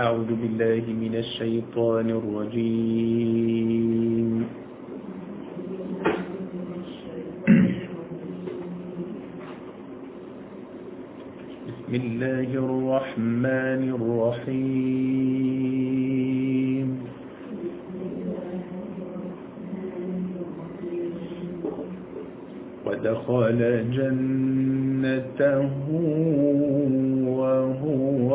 أعوذ بالله من الشيطان الرجيم. بسم الله الرحمن الرحيم. ودخل جنته وهو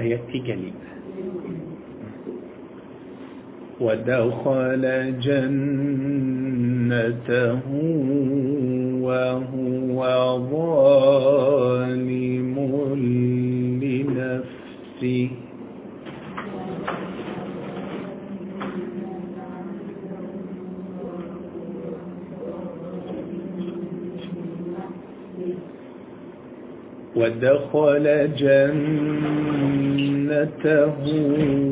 ayat 35 ودخل جنته وهو ظالم لنفسه. ودخل جنته وهو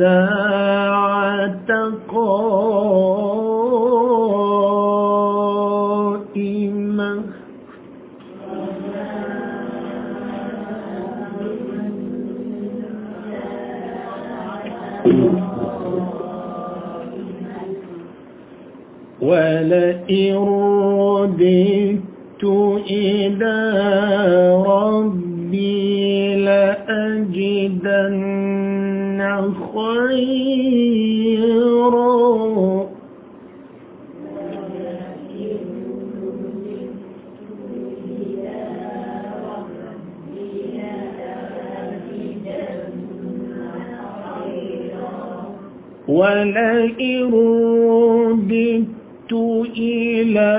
الساعة خيرا ولئن رددت إلى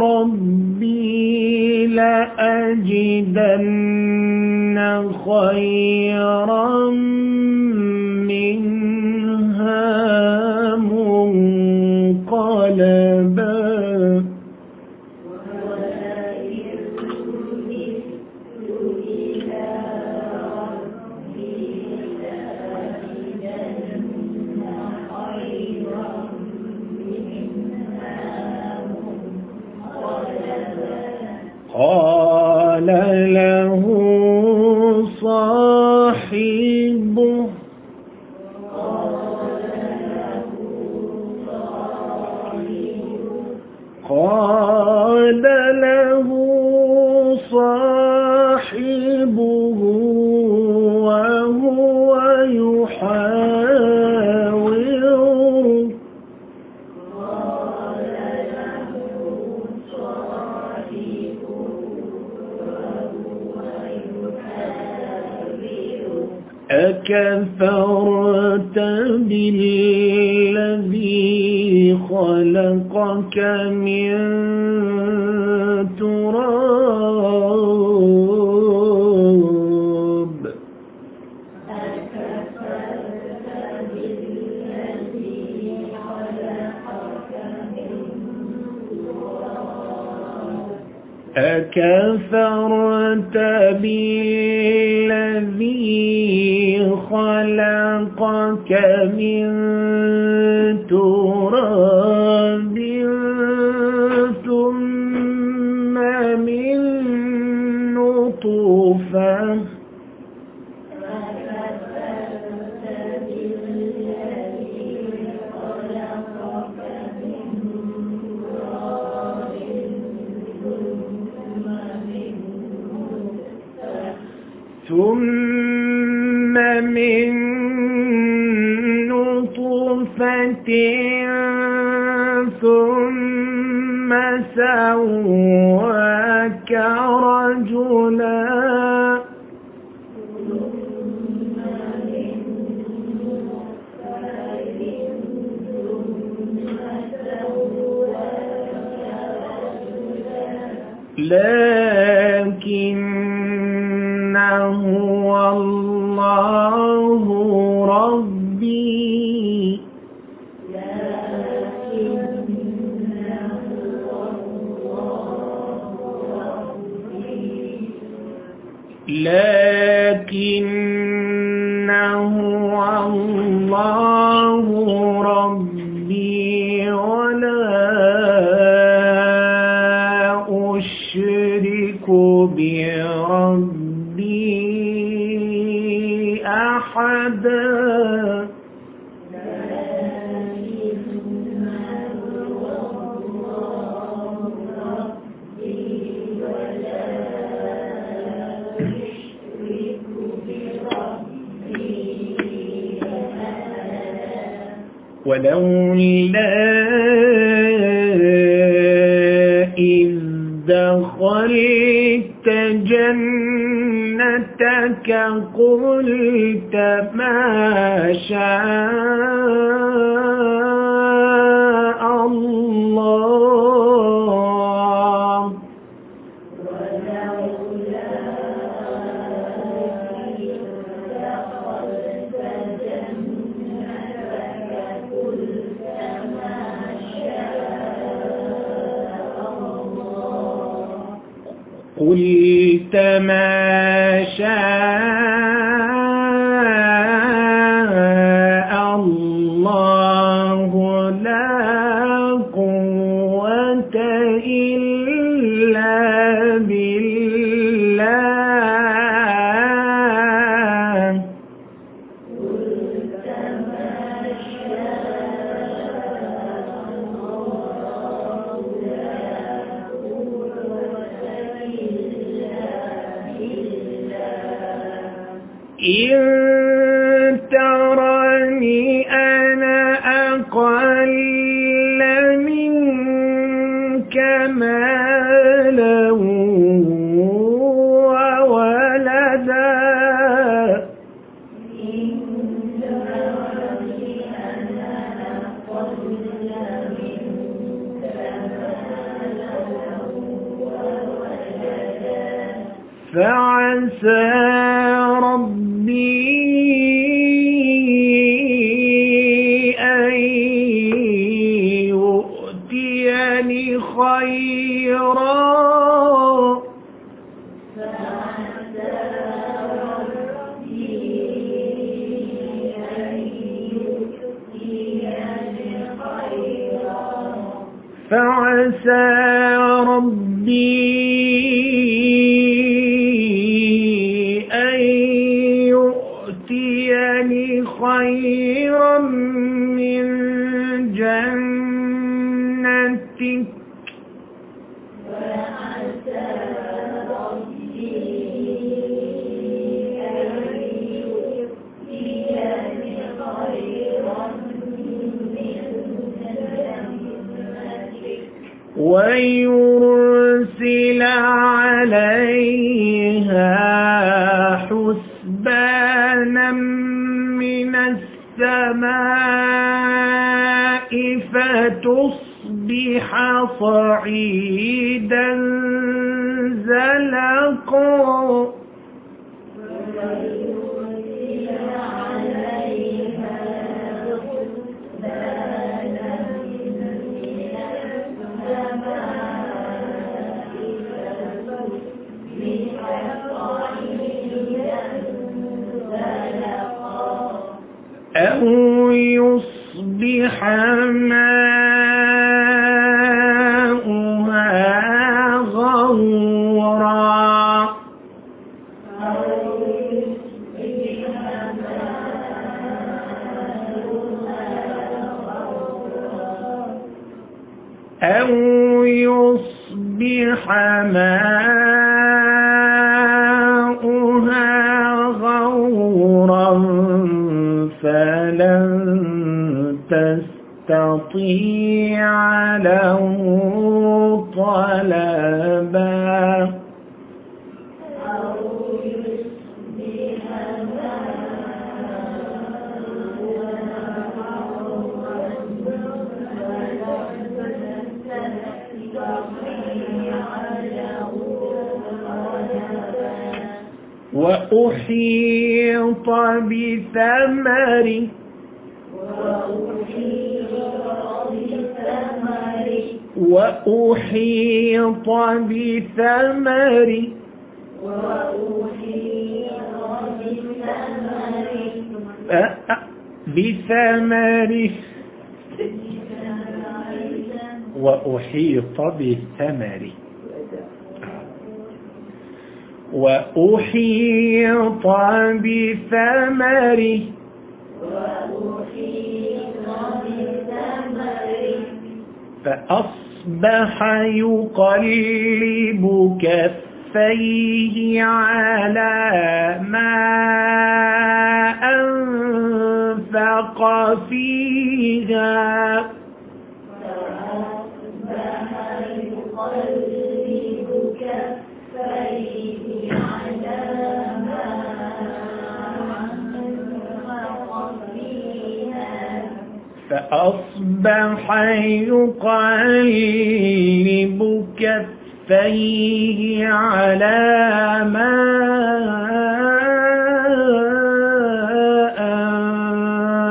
ربي لأجدن خيرا خلقك من تراب. أكفرت بالذي خلقك من ثم من نطفة ولولا إذ دخلت جنتك قلت ما شاء فعسى ربي أن يؤتيني خيرا. فعسى وأحيط بثمره وأحيط بثمره فأصبح يقلب كفيه على ما أنفق فيها فأصبح يقلب كفيه على ما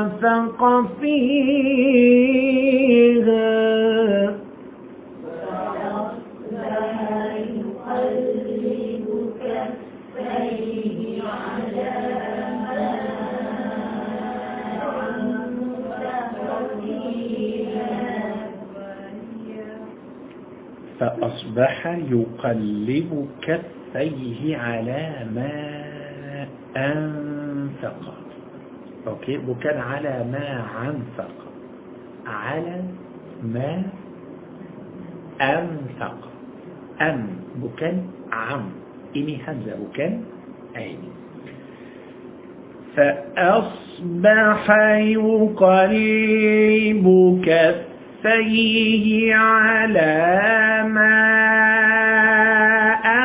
أنفق فيها فأصبح يقلب كفيه على ما أنفق. أوكي وكان على ما أنفق. على ما أنفق. أم بكن عم. إني همزة بكن أيني فأصبح يقلب كفيه على ما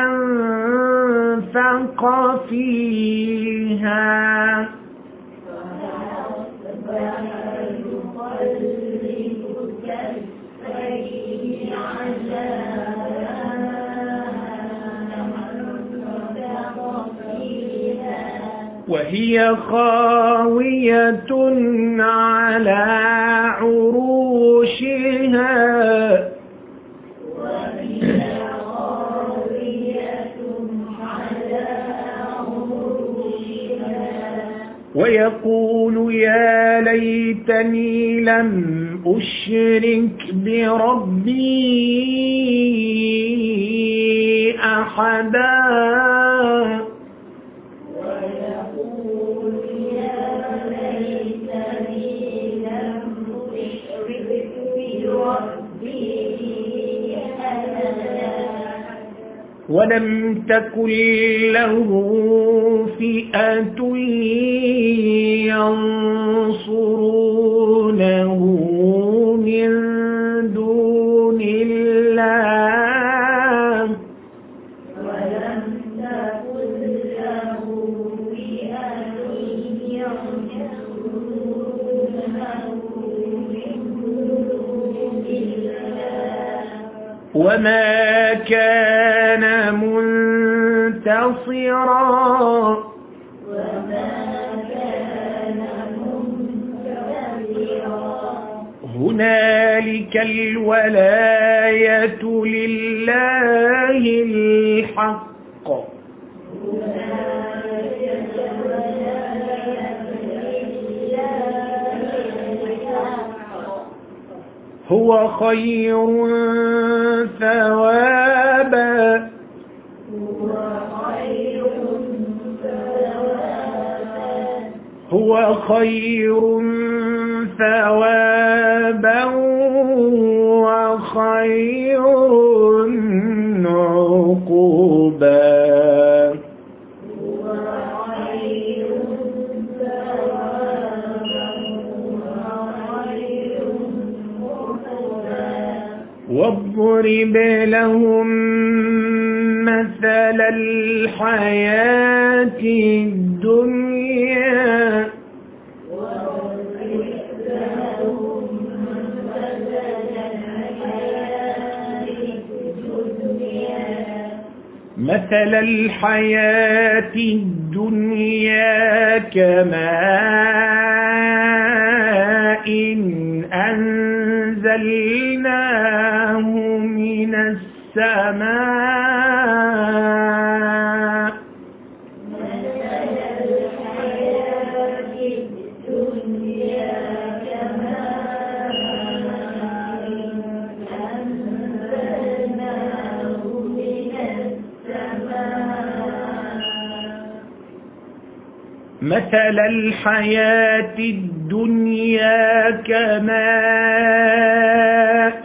أنفق فيها وهي خاوية على عروشها. ويقول يا ليتني لم أشرك بربي أحدا. ولم تكن له فئة ينصرونه من دون الله. وما كان منتصرا. هنالك الولاية لله الحق. هو خير ثوابا. خير ثوابا وخير عقوبا. واضرب لهم مثل الحياة مثل الحياة الدنيا كماء إن أنزلناه من السماء مثل الحياة الدنيا كماء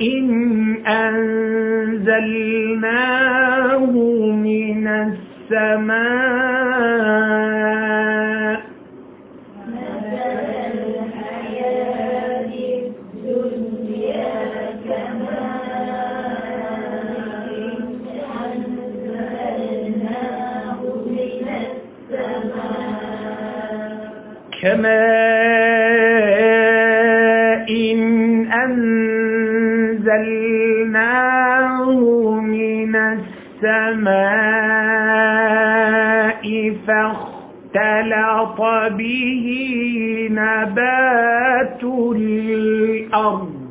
إن أنزلناه من السماء. به نبات الأرض.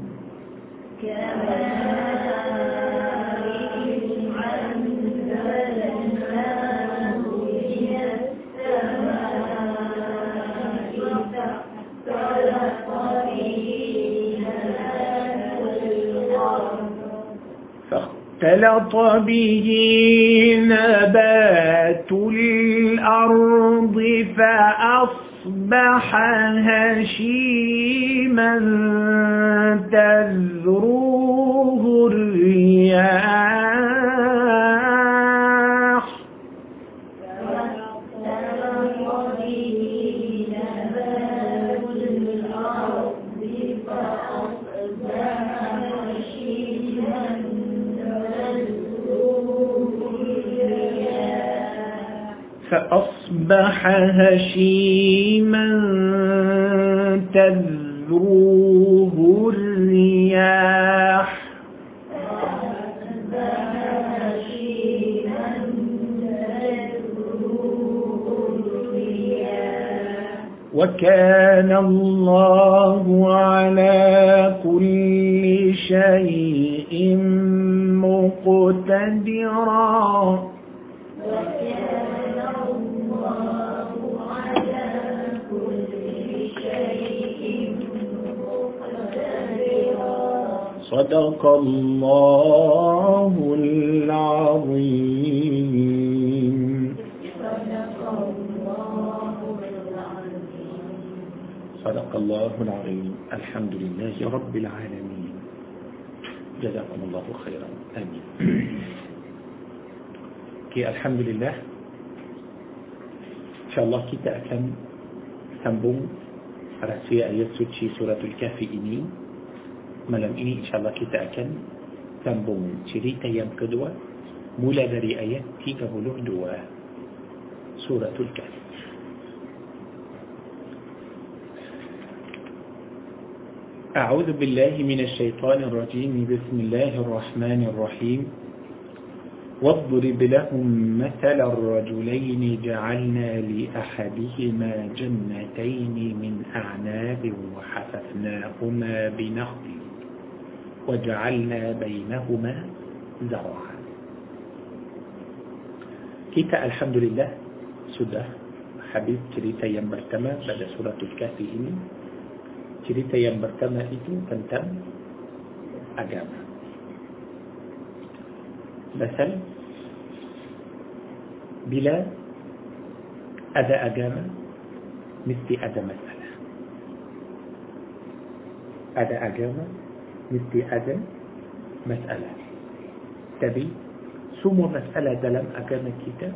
فاختلط به نبات الأرض فأصبح هشيما تذروه فأصبح هشيما تذروه الرياح. وكان الله على كل شيء مقتدرا. صدق الله العظيم. صدق الله العظيم. الحمد لله رب العالمين. جزاكم الله خيرا. آمين. كي الحمد لله إن شاء الله كي تأكم تنبوم رأسي آيات سورة الكهف إني malam ini insyaAllah kita akan sambung cerita yang kedua mula dari ayat 32 suratul kahfi أعوذ بالله من الشيطان الرجيم بسم الله الرحمن الرحيم واضرب لهم مثل الرجلين جعلنا لأحدهما جنتين من أعناب وحففناهما بنخل وجعلنا بينهما زرعا kita alhamdulillah sudah habis cerita yang pertama pada suratul kahfi ini cerita yang pertama itu tentang agama مثل بلا أدى أجامة مثل أدى مسألة أدى أجامة ندي أدم مسألة. تبي؟ سمو مسألة دلم أجرنا كتاب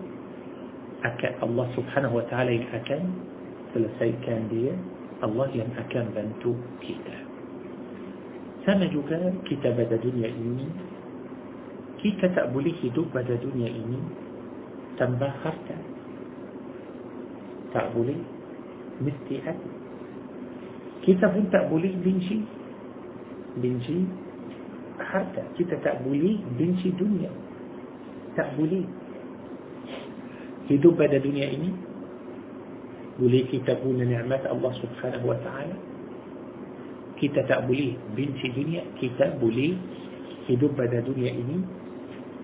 أك الله سبحانه وتعالى إن أكن سلسي كان دي الله لم أكن بنتو كتاب سمجك كتاب الدنيا إني. كيف تأبليه دوب بدا دنيا إني. تنبه خرطة. تأبليه مستيئة كيف تأبليه بنشي. Benci? Harta kita tak boleh benci dunia. Tak boleh. Hidup pada dunia ini boleh kita guna nikmat Allah subhanahu wa ta'ala? Kita tak boleh benci dunia. Kita boleh hidup pada dunia ini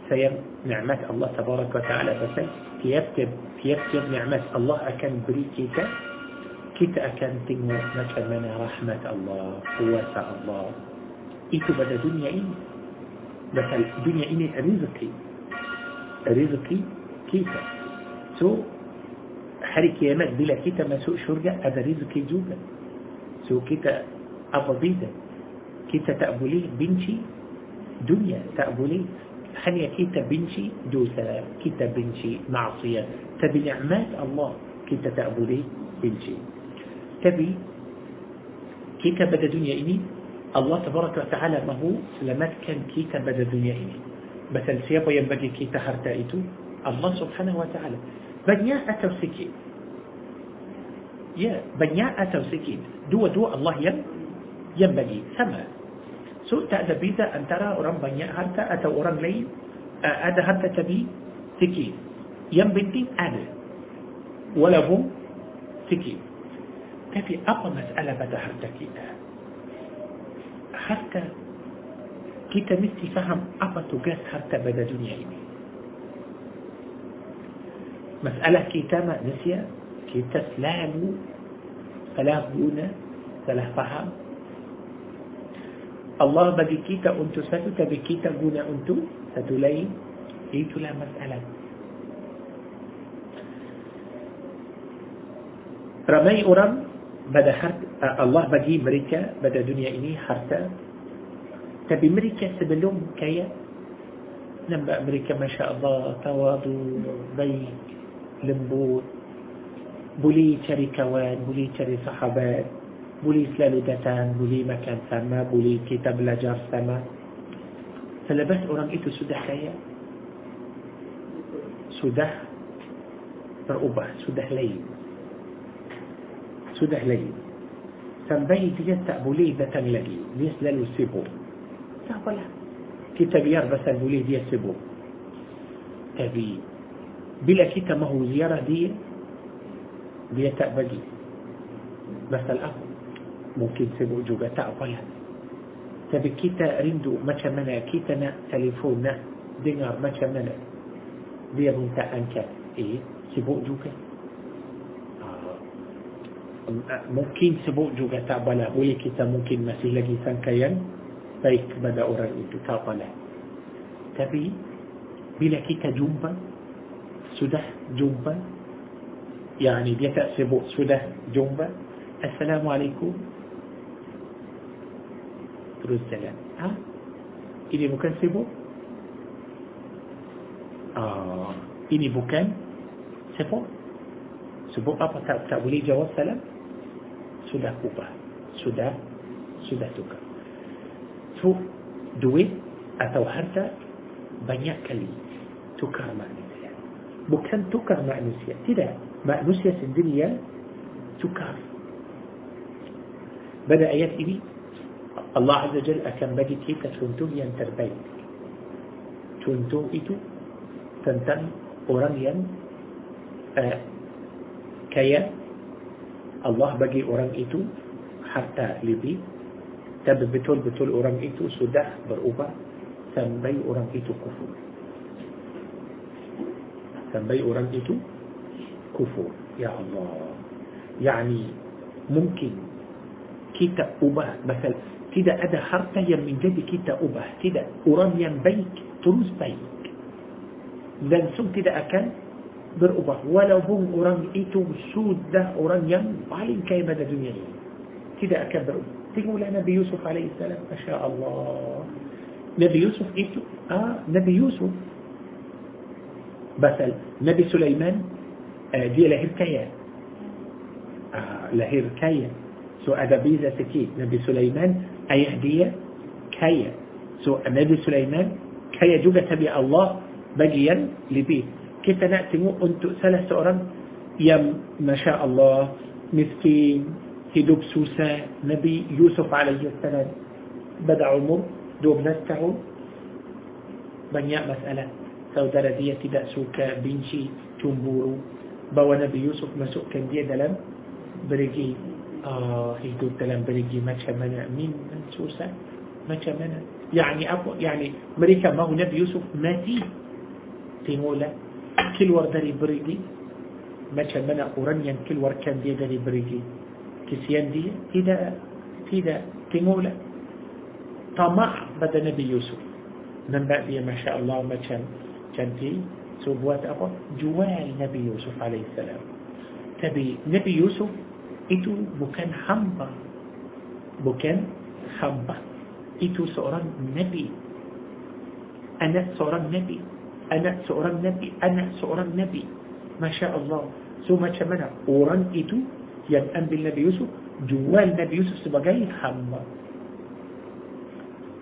sayang nikmat Allah tabarak wa ta'ala pasal tiap-tiap tiap-tiap nikmat Allah akan beri kita kita akan tengok macam mana rahmat Allah kuasa Allah إيتو بدا دنيا إيه بس الدنيا إيه رزقي رزقي كيتا. سو حري كيامات بلا كيتا ما سوء شرجة هذا رزقي جوبا سو كيتا أبضيدا كيتا تأبولي بنتي دنيا تأبولي حني كيتا بنتي دوسة كيتا بنتي معصية. تبنعمات الله كيتا تأبولي بنتي تبي كيتا بدا دنيا إيه Allah tabaraka ta'ala mahu selamatkan kita pada dunia ini. Betul siapa yang bagi kita harta itu? Allah subhanahu wa ta'ala. Banyak atau sikit? Ya, banyak atau sikit. Dua-dua Allah yang yang bagi. Sama. So tak ada beza antara orang banyak harta atau orang lain uh, ada harta tapi sikit. Yang penting ada. Walaupun sikit. Tapi apa masalah pada harta kita? Harta kita mesti faham apa tugas harta pada dunia ini. Masalah kita manusia kita selalu salah guna, salah faham Allah bagi kita untuk satu tapi kita guna untuk satu lain itulah masalah ramai orang pada harta, Allah bagi mereka pada dunia ini harta tapi mereka sebelum kaya nampak mereka Masya Allah tawadu baik lembut boleh cari kawan boleh cari sahabat boleh selalu datang, boleh makan sama, boleh kita belajar sama. Selepas orang itu sudah kaya, sudah berubah, sudah lain. Sudah lain. Sampai dia tak boleh datang lagi. Dia selalu sibuk. Tak apalah. Kita biar pasal boleh dia sibuk. Tapi, bila kita mahu ziarah dia, dia tak bagi. Pasal apa? mungkin sibuk juga tak apalah tapi kita rindu macam mana kita nak telefon nak dengar macam mana dia minta angkat eh sibuk juga mungkin sibuk juga tak apalah boleh kita mungkin masih lagi sangka yang baik kepada orang itu tak apalah tapi bila kita jumpa sudah jumpa yani dia tak sibuk sudah jumpa Assalamualaikum terus jalan. Ha? Ini bukan sibuk? Ah, ini bukan sibuk? Sibuk apa tak, tak boleh jawab salam? Sudah ubah. Sudah sudah tukar. So, duit atau harta banyak kali tukar manusia. Bukan tukar manusia. Tidak. Manusia sendiri yang tukar. Pada ayat ini Allah Azza Jal akan bagi kita contoh yang terbaik contoh itu tentang orang yang uh, kaya Allah bagi orang itu harta lebih tapi betul-betul orang itu sudah berubah sampai orang itu kufur sampai orang itu kufur ya Allah yani mungkin kita ubah pasal tidak ada harta yang menjadi kita ubah tidak orang yang baik terus baik langsung tidak akan berubah walaupun orang itu sudah orang yang paling kaya pada dunia ini tidak akan berubah tengoklah Nabi Yusuf alaihissalam Masya Allah Nabi Yusuf itu ah, Nabi Yusuf basal Nabi Sulaiman ah, dia lahir kaya ah, lahir kaya so ada beza sikit Nabi Sulaiman ayah dia kaya so Nabi Sulaiman kaya juga tapi Allah bagian lebih kita nak tengok untuk salah seorang yang Masya Allah miskin hidup susah Nabi Yusuf alaihi salam pada umur 12 tahun banyak masalah saudara dia tidak suka benci cemburu bawa Nabi Yusuf masukkan dia dalam berigi ah, hidup dalam berigi macam mana min susah macam mana يعني apa يعني mereka mahu Nabi كل ورداري بريدي. ما كان منا أورانيا كل ور كان دي داري بريدي. كسيان دي إذا إذا تمولا. طمح بدا نبي يوسف. من بعد ما شاء الله ما كان كان دي سبوات أبو جوال نبي يوسف عليه السلام. تبي نبي يوسف إتو بكان حمبا. بكان حمبا. إتو سوران نبي. أنا سوران نبي. أنا سؤران نبي أنا سؤران نبي. ما شاء الله. ثم شمنا أوران إتو يتأم بالنبي يوسف. جوال نبي يوسف سبقاي حمى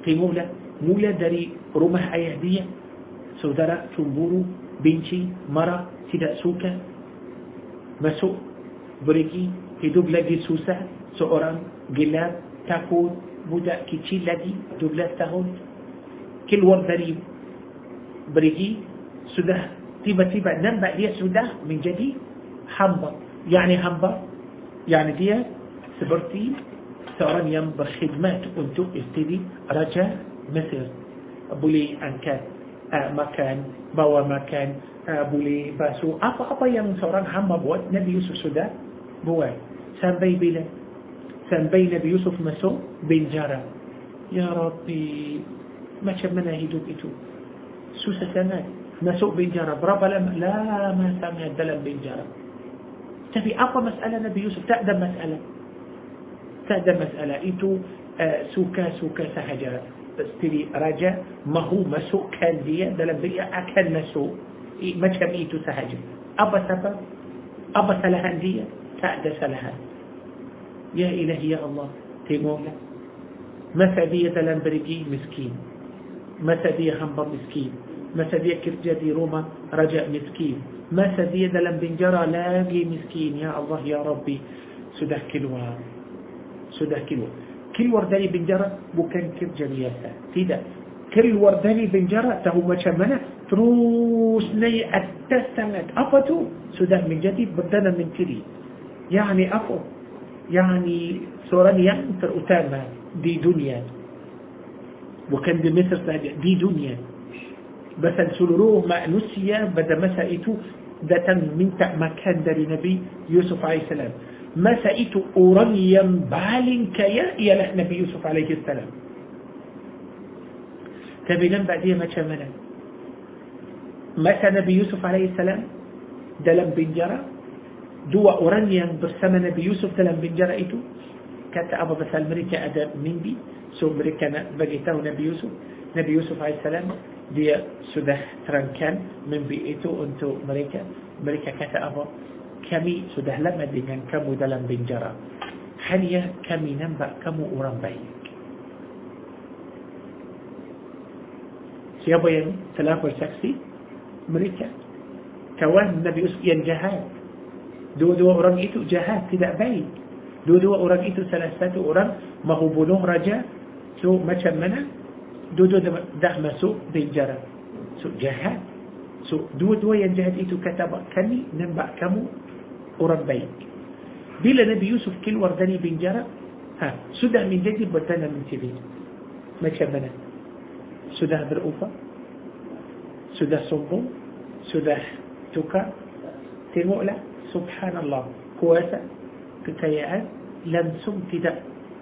في مولا مولا داري رمح أيه دي سودارا تنبورو بنتي مرا سيدا سوكا. مسو بريكي هدوب لجي سوسا. سؤران جلاب تاكون بودا كتي لدي دوبلا تاهون كل ورد داري Beri sudah tiba-tiba nampak dia sudah menjadi hamba. Yani hamba, yani dia seperti seorang yang berkhidmat untuk istri raja Mesir. Boleh angkat uh, makan, bawa makan, uh, boleh basuh. Apa-apa yang seorang hamba buat, Nabi Yusuf sudah buat. Sampai bila? Sampai Nabi Yusuf masuk penjara. Ya Rabbi, macam mana hidup itu? Susah sangat masuk penjara berapa lama lama sangat dalam penjara Tapi apa masalah Nabi Yusuf? Tak ada masalah. Tak ada masalah. Itu uh, suka-suka sahaja. Isteri raja mahu masukkan dia dalam dia akan masuk. I, macam itu sahaja. Apa sebab? Apa salahan dia? Tak ada salahan. Ya ilahi ya Allah. Tengoklah. Masa dia ما مسدية همبا مسكين؟ ما مسدية كرجدي روما رجاء مسكين؟ ما مسدية دلم بنجرى لاقي مسكين؟ يا الله يا ربي. سده كلوا سده كلوا كل ورداني بنجرى بكن كرجدي يا سيدا كل ورداني بنجرى تهو مشمنة تروس ني أتسمت. أفتو سده من جديد بدنا من تري يعني أفو. يعني سوران يعني في دي دنيا. وكان بمصر دي دنيا مثلا سلرو ما نسي بدا مسائته ذاتا من مكان دار لنبي يوسف عليه السلام. مسائته أوريا بالين كيا يا نبي يوسف عليه السلام. تبين بعدية ما شمنا مثلا نبي يوسف عليه السلام؟ دلم بنجرة دو أورانيا برسم نبي يوسف دلم بنجرة إتو. كتا أبو بسال مريكا أدب من بي so mereka nak bagi tahu Nabi Yusuf. Nabi Yusuf AS dia sudah terangkan mimpi itu untuk mereka. Mereka kata apa? Kami sudah lama dengan kamu dalam penjara. Hanya kami nampak kamu orang baik. Siapa yang telah bersaksi? Mereka. Kawan Nabi Yusuf yang jahat. Dua-dua orang itu jahat tidak baik. Dua-dua orang itu salah satu orang mahu bunuh raja سو ما شمنا دو دو دخمة سو بيجارة سو جهاد سو دو دو ينجهد إيتو كتب كمي ننبع كمو أربيك بلا نبي يوسف كل ورداني بنجارة ها سودا من جدي بطانا من تبي ما شمنا سودا برؤوفة سودا صبو. سودا تكا تنقل سبحان الله. كواسة كتياء لم سم تدأ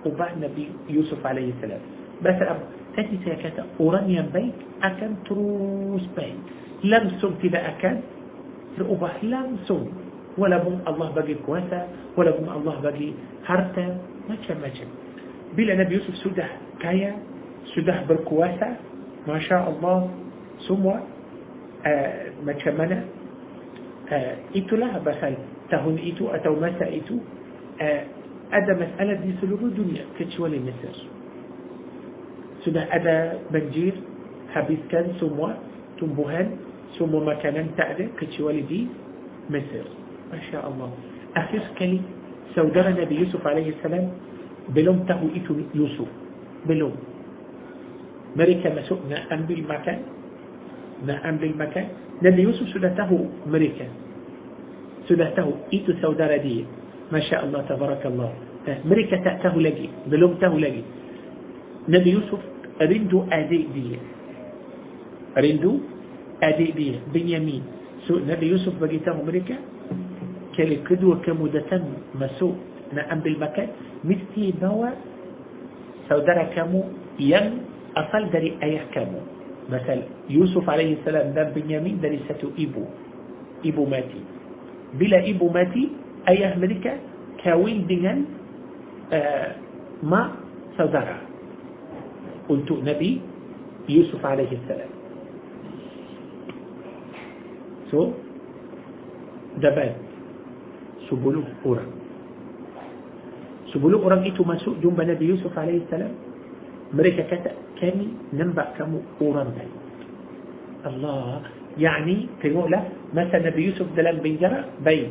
وبعد نبي يوسف عليه السلام. بس أب تاتي سياكاتا أورانيا بيت أكن تروس بيت. لم سم تلا أكن رؤبه لم سم. ولا بم الله بقي كواسا ولا بم الله بقي هرتا ما كان ما كان. بلا نبي يوسف سده كايا سده بالكواسا ما شاء الله سموا آه ما كان منا. آه إتو لها بخل تهون إتو أتو مسا إتو آه ada masalah di seluruh dunia kecuali Mesir. Sudah ada banjir, habiskan semua tumbuhan, semua makanan tak ada kecuali di Mesir. Masya Allah. Akhir sekali, saudara Nabi Yusuf salam belum tahu itu Yusuf. Belum. Mereka masuk nak ambil makan. Nak ambil makan. Nabi Yusuf sudah tahu mereka. Sudah tahu itu saudara dia. ما شاء الله تبارك الله. مريكة تأته لجي بلوم لجي نبي يوسف أريندو أدي بي أريندو أدي بي بنيامين. سوء نبي يوسف بقيته مريكة كالي كدو كمودتن مسو نعم بالمكان. مثل بوا سودر كامو يم أصل دري أيه كامو مثل يوسف عليه السلام دام بنيامين دري ستو إبو. إبو ماتي. بلا إبو ماتي ayah mereka kawin dengan uh, mak saudara untuk Nabi Yusuf alaihi salam. So, dapat sepuluh orang. Sepuluh orang itu masuk jumpa Nabi Yusuf alaihi salam. Mereka kata, kami nampak kamu orang baik. Allah, yani tengoklah masa Nabi Yusuf dalam penjara baik.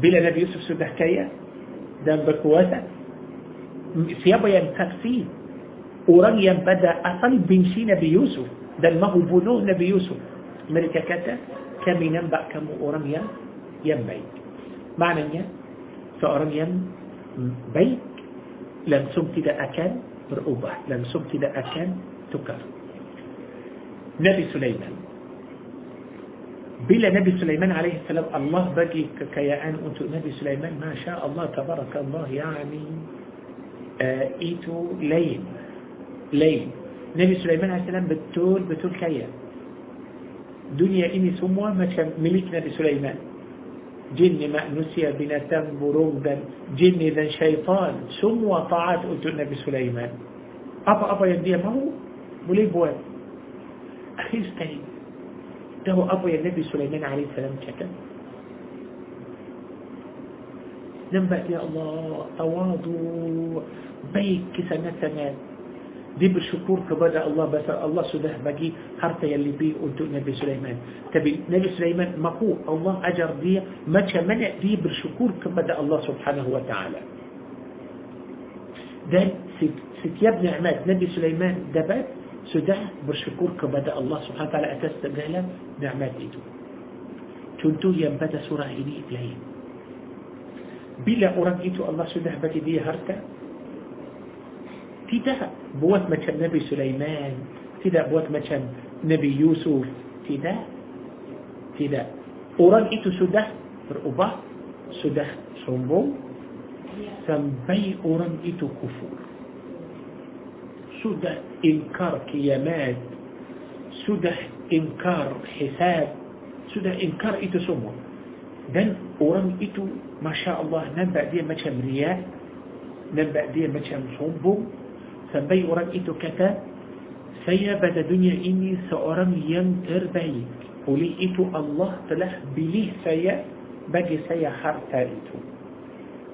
Bila Nabi Yusuf sudah kaya dan berkuasa, siapa yang saksi orang yang pada asal benci Nabi Yusuf dan mahu bunuh Nabi Yusuf. Mereka kata, kami nampak kamu orang yang yang baik. Maknanya, seorang yang baik langsung tidak akan berubah, langsung tidak akan tukar. Nabi Sulaiman بلا نبي سليمان عليه السلام. الله بقي كيان أنت نبي سليمان ما شاء الله تبارك الله يعني آه، إيتو لين لين نبي سليمان عليه السلام بتول بتول كيان. دنيا إني سموا ما كان ملك نبي سليمان. جن ما نسي بنتم برغدا جن ذا شيطان سموا طاعات أنت نبي سليمان. أبا أبا يديه ما هو؟ مليبوان أخي استنيه ده أبو النبي سليمان عليه السلام كتب نبأ يا الله تواضع بيك كسنتنا دي بالشكور كبدأ الله بس الله سده بقي حرت يلي بي قلت نبي سليمان. تبي نبي سليمان مقو الله أجر دي ما منع دي بالشكور كبدأ الله سبحانه وتعالى. ده ستياب نعمات. نبي سليمان دبت sudah bersyukur kepada Allah Subhanahu taala atas segala nikmat itu. Contoh yang pada surah ini lain. Bila orang itu Allah sudah bagi dia harta, tidak buat macam Nabi Sulaiman, tidak buat macam Nabi Yusuf, tidak. Tidak. Orang itu sudah berubah, sudah sombong, sampai orang itu kufur. سدى إنكار كيامات سدى إنكار حساب سدى إنكار إتو سمو. دن أورم إتو ما شاء الله ننبع دي ما كان ننبع دي ما صنبو سنبي أورم إتو كتا سيبت دنيا إني سأرم ينتر بيك ولي إتو الله تلح بليه سيا بجي سيا حرتا إتو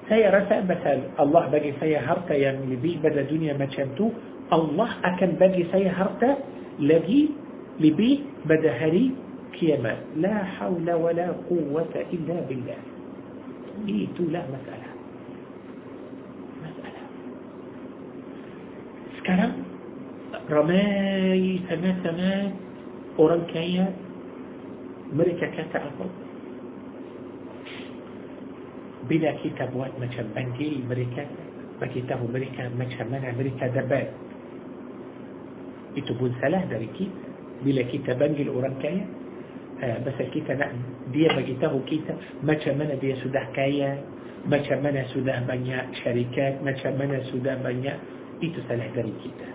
سيا رسا مثال الله بجي سيا حرتا يعني لبي بدا دنيا ما كانتو Allah akan bagi saya harta lagi lebih pada hari kiamat. La hawla wa la quwwata illa billah. Itulah masalah. Masalah. sekarang ramai sangat-sangat orang kaya mereka kata apa bila kita buat macam panggil mereka bagi tahu mereka macam mana mereka dapat itu pun salah dari kita. Bila kita panggil orang kaya بس kita nak dia bagi tahu kita macam mana dia sudah kaya macam mana sudah banyak syarikat macam mana sudah banyak itu salah dari kita.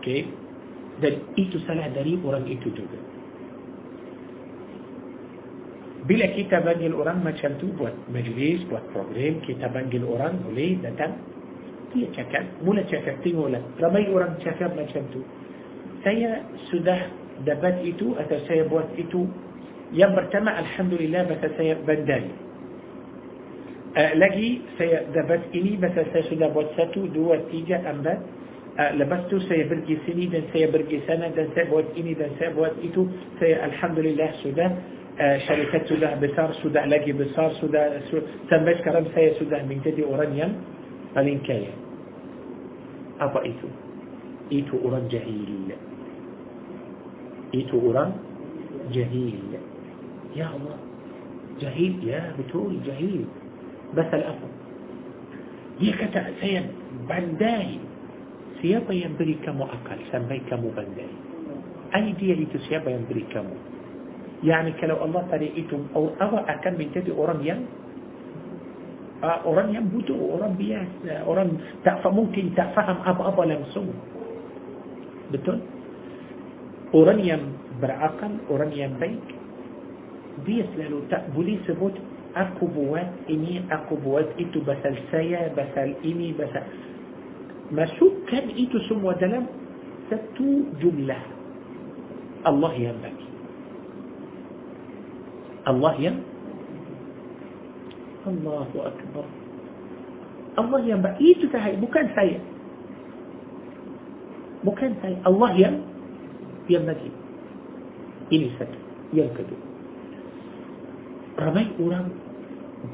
Okey? Dan itu salah dari orang itu juga. Bila kita panggil orang macam tu buat majlis buat program kita panggil orang boleh datang dia cakap mula cakap tengoklah ramai orang cakap macam tu saya sudah dapat itu atau saya buat itu yang pertama Alhamdulillah bahasa saya bandai uh, lagi saya dapat ini bahasa saya sudah buat satu, dua, tiga, empat uh, lepas tu saya pergi sini dan saya pergi sana dan saya buat ini dan saya buat itu saya Alhamdulillah sudah uh, syarikat sudah besar, sudah lagi besar sudah su sampai sekarang saya sudah menjadi kaya apa itu? itu orang jahil itu orang jahil ya Allah jahil ya betul jahil basal apa dia kata saya bandai siapa yang beri kamu akal sampai kamu bandai idea itu siapa yang beri kamu yani kalau Allah tadi itu Allah akan menjadi orang yang uh, orang yang butuh orang biasa orang tak mungkin tak faham apa-apa langsung. Betul? Orang yang berakal, orang yang baik, dia selalu tak boleh sebut aku buat ini, aku buat itu pasal saya, pasal ini, pasal masukkan itu semua dalam satu jumlah. Allah yang bagi. Allah yang الله أكبر الله يا بقى إيه تتهي بكان سيء بكان سيء الله يا يا مجي إني سك يا كده رمي أورام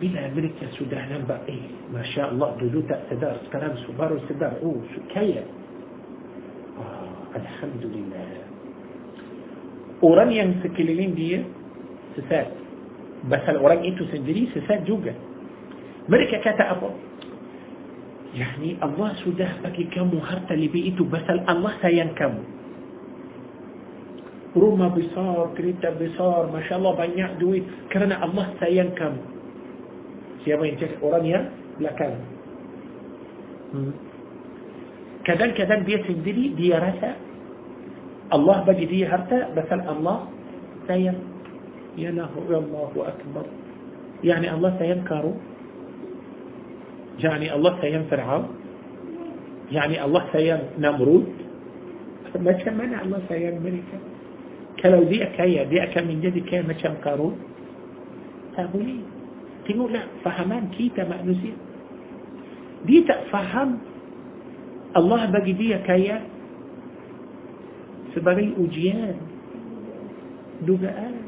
بلا ملك يا بقى إيه ما شاء الله دلو تأتدار سكرام سبارو سدار أوه سكايا آه الحمد لله أورام ينسكي للين دي سفات pasal orang itu sendiri sesat juga mereka kata apa Yani Allah sudah bagi kamu harta lebih itu pasal Allah sayang kamu rumah besar, kereta besar, Masya Allah banyak duit kerana Allah sayang kamu. Siapa yang cakap? Orang yang belakang. Hmm. Kadang-kadang dia sendiri dia rasa Allah bagi dia harta pasal Allah sayang. يا له يا الله أكبر. يعني الله سينكر. يعني الله سينفرعون يعني الله سين نمرود ما كان الله سين ملكا كلو دي أكايا دي أكا من جدي كايا ما كان قارون تقولي تقول لا فهمان كيتا مأنوسي دي تفهم الله بقي دي أكايا سبري أجيان. دقاء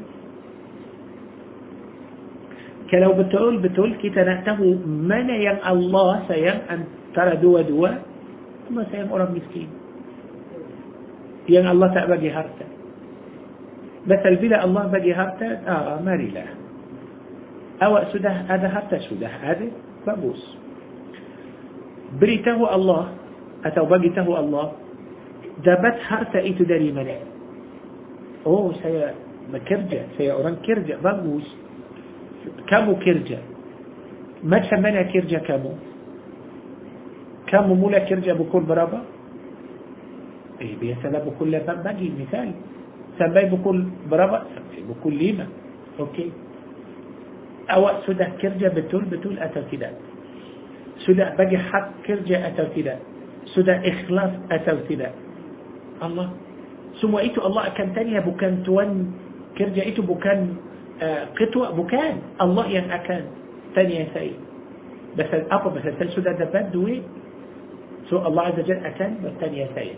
kalau betul-betul kita nak tahu mana yang Allah sayang antara dua-dua Allah sayang orang miskin yang Allah tak bagi harta مثل بلا الله بقي هرتا آه ماري له أو سده هذا هرتا سده هذا فبوس. بريته الله أتو بقيته الله. دبت هرتا إيتو داري منع أوه سيا مكرجة سيا أوران كرجة بابوس كامو كيرجا ما تشمنا كيرجا كامو كامو مولا كيرجا بكل برابا إيه بيسلا بكل باقي مثال. سباي بكل برابا سباي بكل ليمة أوكي. أو سودا كيرجا بتول بتول أتوتيلا سودا باقي حق كرجة أتوتيلا سودا إخلاص أتوتيلا الله. سمو إيتو الله كان تانيها بكان تون كيرجا إيتو بكان قطوة مكان. الله يم أكان ثانية يا سيد بس الأقوى بس السلسل هذا دوي سو الله عز وجل أكان. بس تاني يا سيد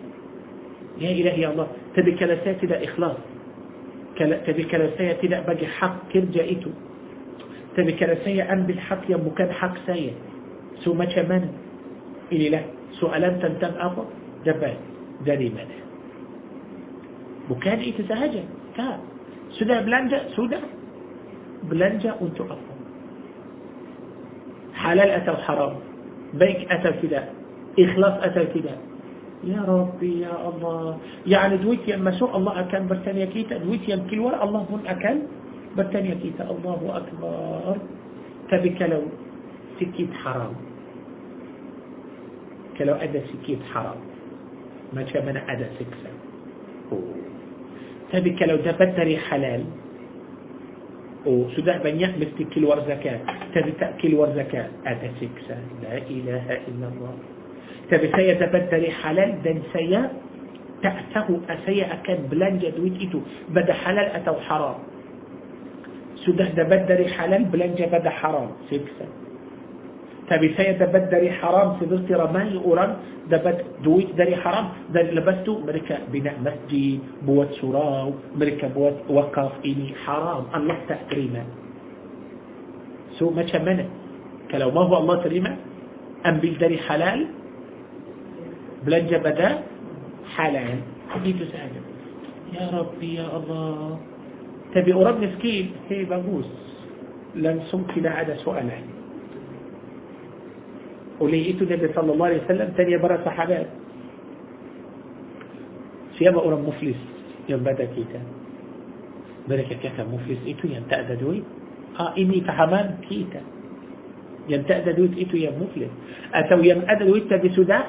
يا إلهي يا الله. تبي كلاسات تدا إخلاص. تبي كلاسات تدا بقي حق كير جائتو تبي كلاسات أم بالحق يا مكان حق سيد سو ما كمان إلي لا. سو ألم تنتم أقوى؟ دبال dari mana makan itu sahaja tak sudah belanja sudah belanja untuk apa halal atau haram baik atau tidak ikhlas atau tidak يا ربي يا الله. يعني duit yang masuk Allah akan bertanya kita duit yang keluar Allah pun akan bertanya kita. الله أكبر. tapi lau sikit haram. kalau ada sikit haram. memang ada seksa tapi lau dapat dari halal. و sudah banyak mesti keluar zakat tapi tak keluar zakat ada seksa لا إله إلا الله. tapi dapat dari halal dan saya tak tahu saya akan belanja duit itu. pada halal atau haram. dapat dari halal belanja pada haram siksa تابيسايا دبت داري حرام في سيبغتي رماي أوران دبت دويت داري حرام. دار لبستو ملكة بناء مسجد بوات سراو ملكة بوات وقف إني حرام. الله تأكريما سو ما شمنا كلو ما هو الله تريما أم بالداري حلال؟ بلنجة بدا حلال. حبيتو سعيد يا ربي يا الله. تبي أوران مسكين؟ هي بغوس لن سمكنا على سؤال عليك وليئت النبي صلى الله عليه وسلم تاني برا صحابات. سيابا أرب مفلس يوم بدا كيتا. بركة كيتا مفلس إتو ينتأذى دوي آه إني فهمان كيتا. ينتأذى دوي إتو يم مفلس. أتو يم أذى دوي تبي سوداء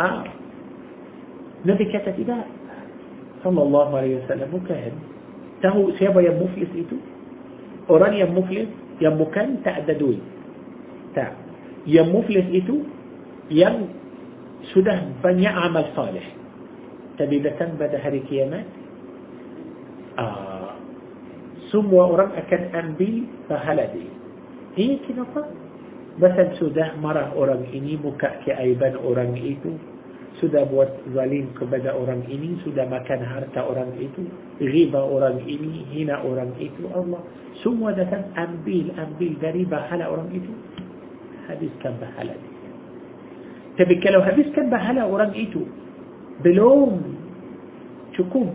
آه. نبي كتا صلى الله عليه وسلم وكان Tahu siapa yang muflis itu? Orang yang muflis yang bukan tak ada duit. Yang muflis itu yang sudah banyak amal salih. Tapi datang pada hari kiamat, ah, semua orang akan ambil pahala dia. Ini kenapa? Bahkan sudah marah orang ini, muka keaiban orang itu, sudah buat zalim kepada orang ini, sudah makan harta orang itu, riba orang ini, hina orang itu, Allah semua datang ambil, ambil dari bahala orang itu, حديث كان بحالة تبك لو حديث كان بحالة أوران إيتو. بلوم. شكوم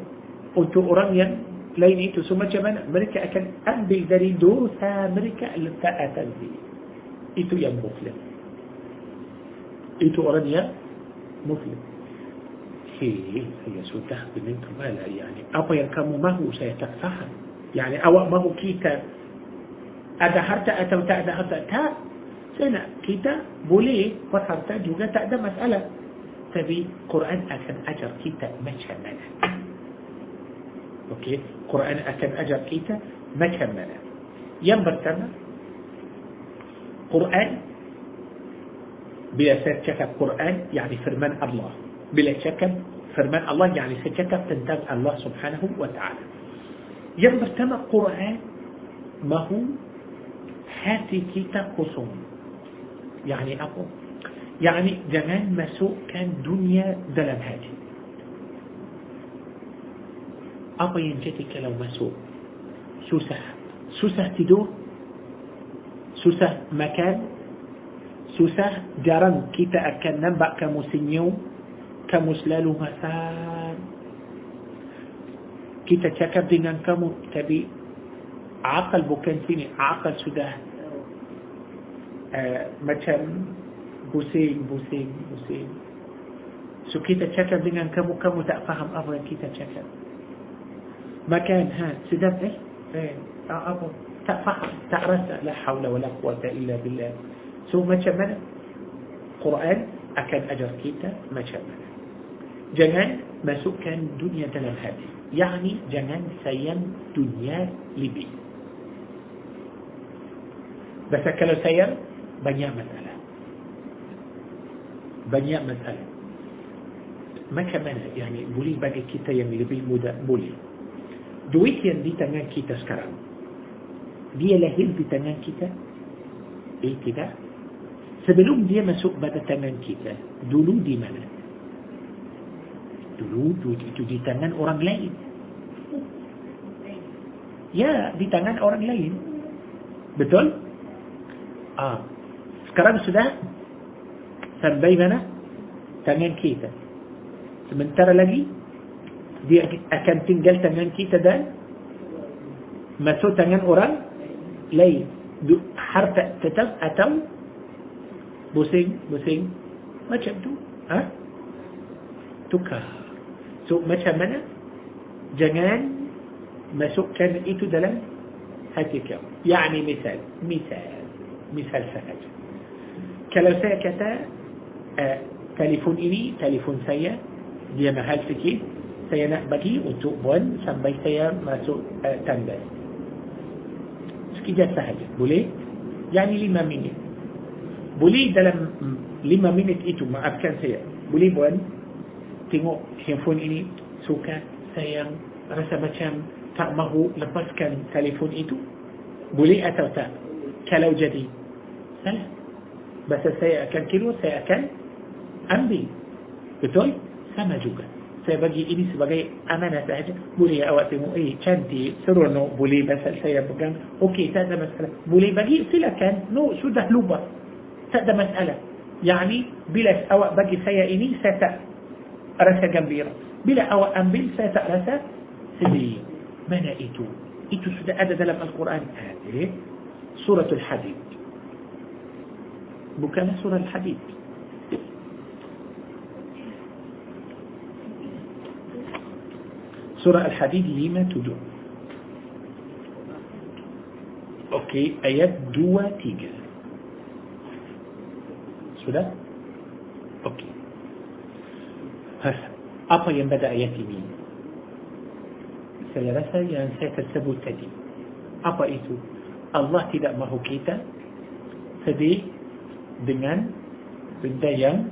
أنتو أورانيا لين إيتو. ثم جمان أمريكا أكن أنبي ذري دور أمريكا لتا أتنزي إيتو يا مفلم. إيتو أورانيا مفلم. هي يسود تخب منكم يعني أبا يركم ما هو سيتفهم. يعني أو ما هو كيتا. أدا حرتا أتو تا nak kita boleh berharta juga tak ada masalah tapi Quran akan ajar kita macam mana Okey, Quran akan ajar kita macam mana yang pertama Quran bila saya cakap Quran يعني firman Allah bila cakap firman Allah يعني saya cakap tentang Allah subhanahu wa ta'ala yang pertama Quran mahu hati kita kosong يعني أقو يعني زمان ما سوء كان دنيا ظلم هذه أقو ينجتك لو ما سوء. سوسة. سوسة تدور. سوسة مكان. سوسة جرن كيف أكن نبأ كمسنيو. كمسلل مسار كيف تكبدنا كم تبي عقل بكنتني عقل سوداني uh, macam pusing pusing pusing so kita cakap dengan kamu kamu tak faham apa yang kita cakap. Makan ha sedap eh? Eh apa. Tak faham tak rasa. La hawla wala quwata illa billah. So macam mana? Quran akan ajar kita macam mana? Jangan masukkan dunia dalam hati Yani jangan sayang dunia lebih. Bahasa kalau sayang Banyak masalah. Banyak masalah. Macam mana? Yani boleh bagi kita yang lebih mudah Boleh. Duit yang di tangan kita sekarang Dia lahir di tangan kita? Eh tidak. Sebelum dia masuk pada tangan kita dulu di mana? Dulu itu di tangan orang lain. Ya di tangan orang lain. Betul? Ah كرب سدا سنبي منا تمن كيتا. من ترى لقي دي أكن تنقل تمن كيتا دا ما سو تمن أوران لي. دو حرت تتل أتل بوسين بوسين. ما تشبدو ها؟ تكا سو ما تشمنا جنان. ما سو كان إيتو دلم؟ هاتيكا يعني مثال مثال مثال فهجر kalau saya kata uh, telefon ini telefon saya dia mahal sikit saya nak bagi untuk buat sampai saya masuk uh, tanda. Sekejap sahaja. Boleh? Yani lima minit. Boleh dalam lima minit itu maafkan saya. Boleh buat tengok handphone ini. Suka sayang rasa macam tak mahu lepaskan telefon itu? Boleh atau tak? Kalau jadi. Salah بس سيأكل كيلو سيأكل أمبي بتوي سما جوجا. سيبجي إني سيبجي أمانة أهجا بولي أوقت مو إيه كانتي سرونو بولي بس سيبجا أوكي تأدى مسألة. بولي بجي سيلا كان. نو شو ده لوبا؟ tak ada masalah. يعني bila awak pergi saya ini saya tak rasa gembira. bila awak ambil saya tak rasa sebab mana itu. itu sudah? ada dalam القرآن. هذه سورة الحديد. buka سورة الحديد. سورة الحديد لما تدعو. أوكي آيات دوا تيجا. سورة؟ أوكي. هسا أبا ينبدأ آيات مين سيرسى ينسى تسبو تدي أبا إيتو الله تدأ مهو كيتا؟ فدي dengan benda yang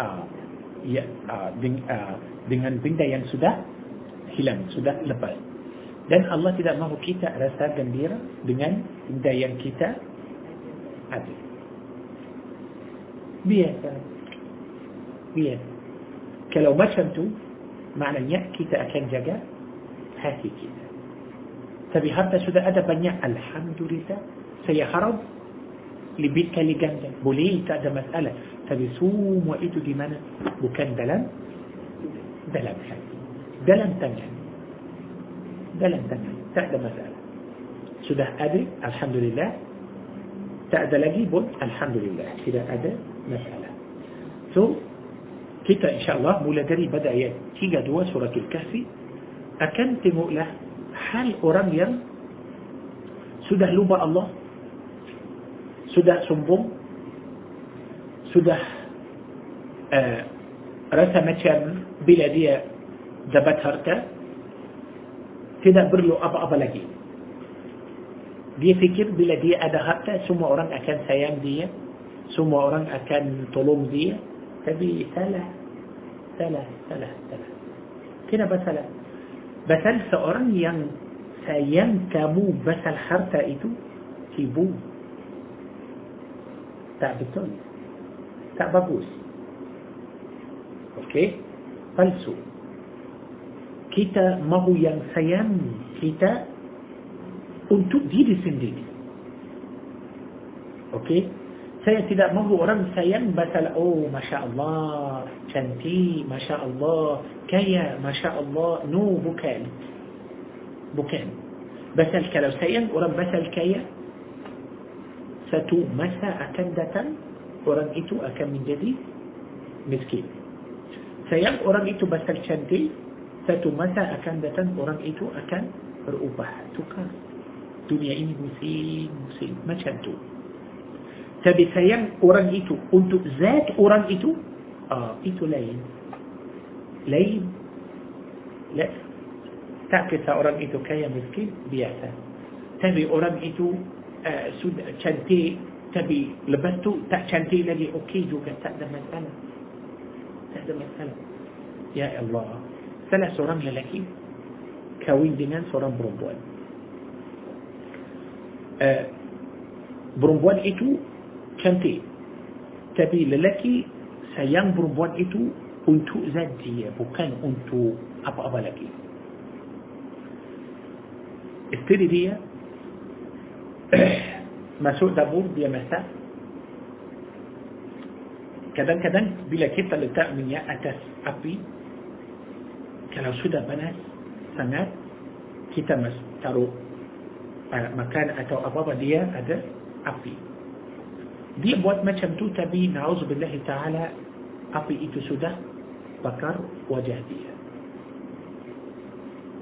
uh, ya, uh, deng, uh, dengan benda yang sudah hilang, sudah lepas. Dan Allah tidak mahu kita rasa gembira dengan benda yang kita ada. Biasa. Biasa. Kalau macam tu, maknanya kita akan jaga hati kita. Tapi harta sudah ada banyak, Alhamdulillah. Saya harap لبيكا لجندا بليه تأدى مسألة. تبسوم وإيدو دي مانا. بكان دلم. دلم حاجة دلم تنجا دلم تنجا تأدى مسألة. سده أدري الحمد لله. تأدى لجي. بول. الحمد لله. كده أدى مسألة. سو كتا إن شاء الله. مولادري بدأ يأتي دوا سورة الكهف. أكنت مؤلة. حال أوراميا سده لوبا الله. Sudah sombong sudah uh, rasa macam bila dia dapat harta tidak perlu apa-apa lagi dia fikir bila dia ada harta semua orang akan sayang dia semua orang akan tolong dia tapi salah salah salah salah kenapa salah Basal seorang yang sayang kamu basal harta itu ibu tak betul tak bagus okey palsu kita mahu yang sayang kita untuk diri sendiri okey saya tidak mahu orang sayang basal oh masya Allah cantik masya Allah kaya masya Allah no bukan bukan basal kalau sayang orang basal kaya satu masa akan datang orang itu akan menjadi miskin. Sayang orang itu basal cantik satu masa akan datang orang itu akan berubah tukar. Dunia ini musim musim macam tu. Tapi sayang orang itu untuk zat orang itu ah, itu lain. Lain. La. tak kisah orang itu kaya miskin biasa. Tapi orang itu sudah cantik tapi lepas tu tak cantik lagi okey juga tak ada masalah tak ada masalah ya Allah salah seorang lelaki kawin dengan seorang perempuan uh, perempuan itu cantik tapi lelaki sayang perempuan itu untuk zat dia bukan untuk apa-apa lagi isteri dia masuk dapur dia masak kadang-kadang bila kita letak minyak atas api kalau sudah panas sangat kita taruh uh, makan atau apa-apa dia ada api dia buat macam tu tapi na'udzubillah ta'ala api itu sudah bakar wajah dia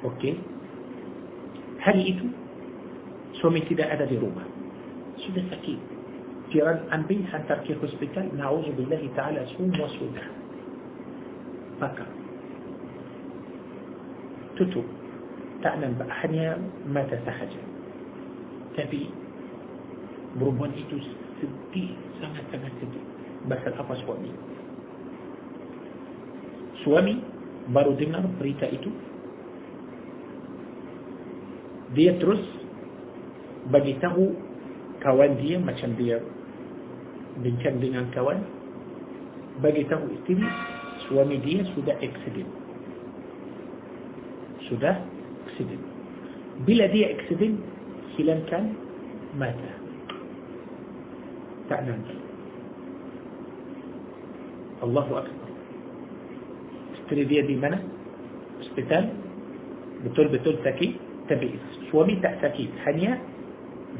okey hari itu suami tidak ada di rumah sudah sakit jiran ambil hantar ke hospital na'udzubillah ta'ala semua sudah bakar tutup tak nampak hanya mata sahaja tapi perempuan itu sedih sangat-sangat sedih pasal apa suami suami baru dengar berita itu dia terus bagi tahu kawan dia macam dia bincang dengan kawan bagi tahu isteri suami dia sudah accident. Sudah accident. Bila dia accident hilangkan mata. Tak nanti Allahu Akbar. Isteri dia di mana? Hospital. Betul-betul sakit. Tapi suami tak sakit. Hanya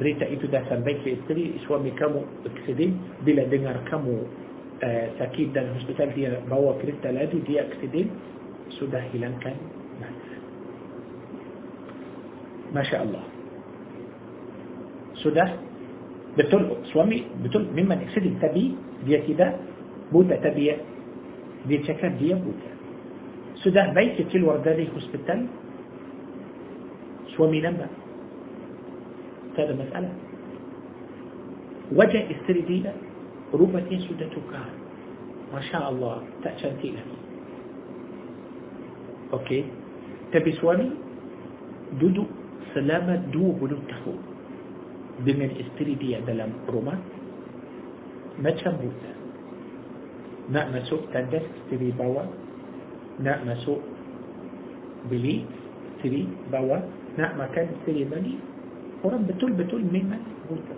berita itu dah sampai ke isteri suami kamu accident bila dengar kamu uh, sakit dan hospital dia bawa kereta lagi dia accident sudah hilangkan Masya Allah sudah betul suami betul memang accident tapi dia tidak buta tapi dia cakap dia buta sudah baik keluar dari hospital suami nampak هذا المسألة وجه استردينا ربا تنسو كان ما شاء الله تأشان تينا. أوكي. تبي سوامي دودو سلامة دو بلو تخو بمن استردية دلم روما ما تشمبوتا نا مسو تندس تري باوا نا مسو بلي تري باوا نا مكان تري مني orang betul-betul memang buta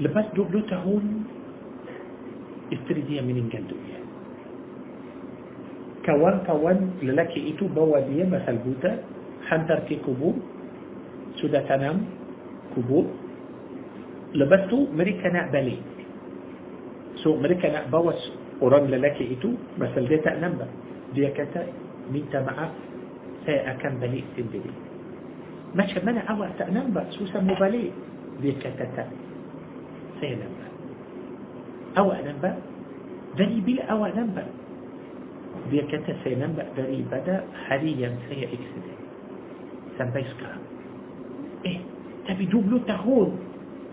lepas 20 tahun isteri dia meninggal dunia kawan-kawan lelaki itu bawa dia masal buta hantar ke kubur sudah tanam kubur lepas tu mereka nak balik so mereka nak bawa orang lelaki itu pasal dia tak nampak dia kata minta maaf saya akan balik sendiri macam mana awak tak nampak susah mau balik dia kata tak saya nampak awak nampak dari bila awak nampak dia kata saya nampak daripada hari yang saya accident sampai sekarang eh tapi 20 tahun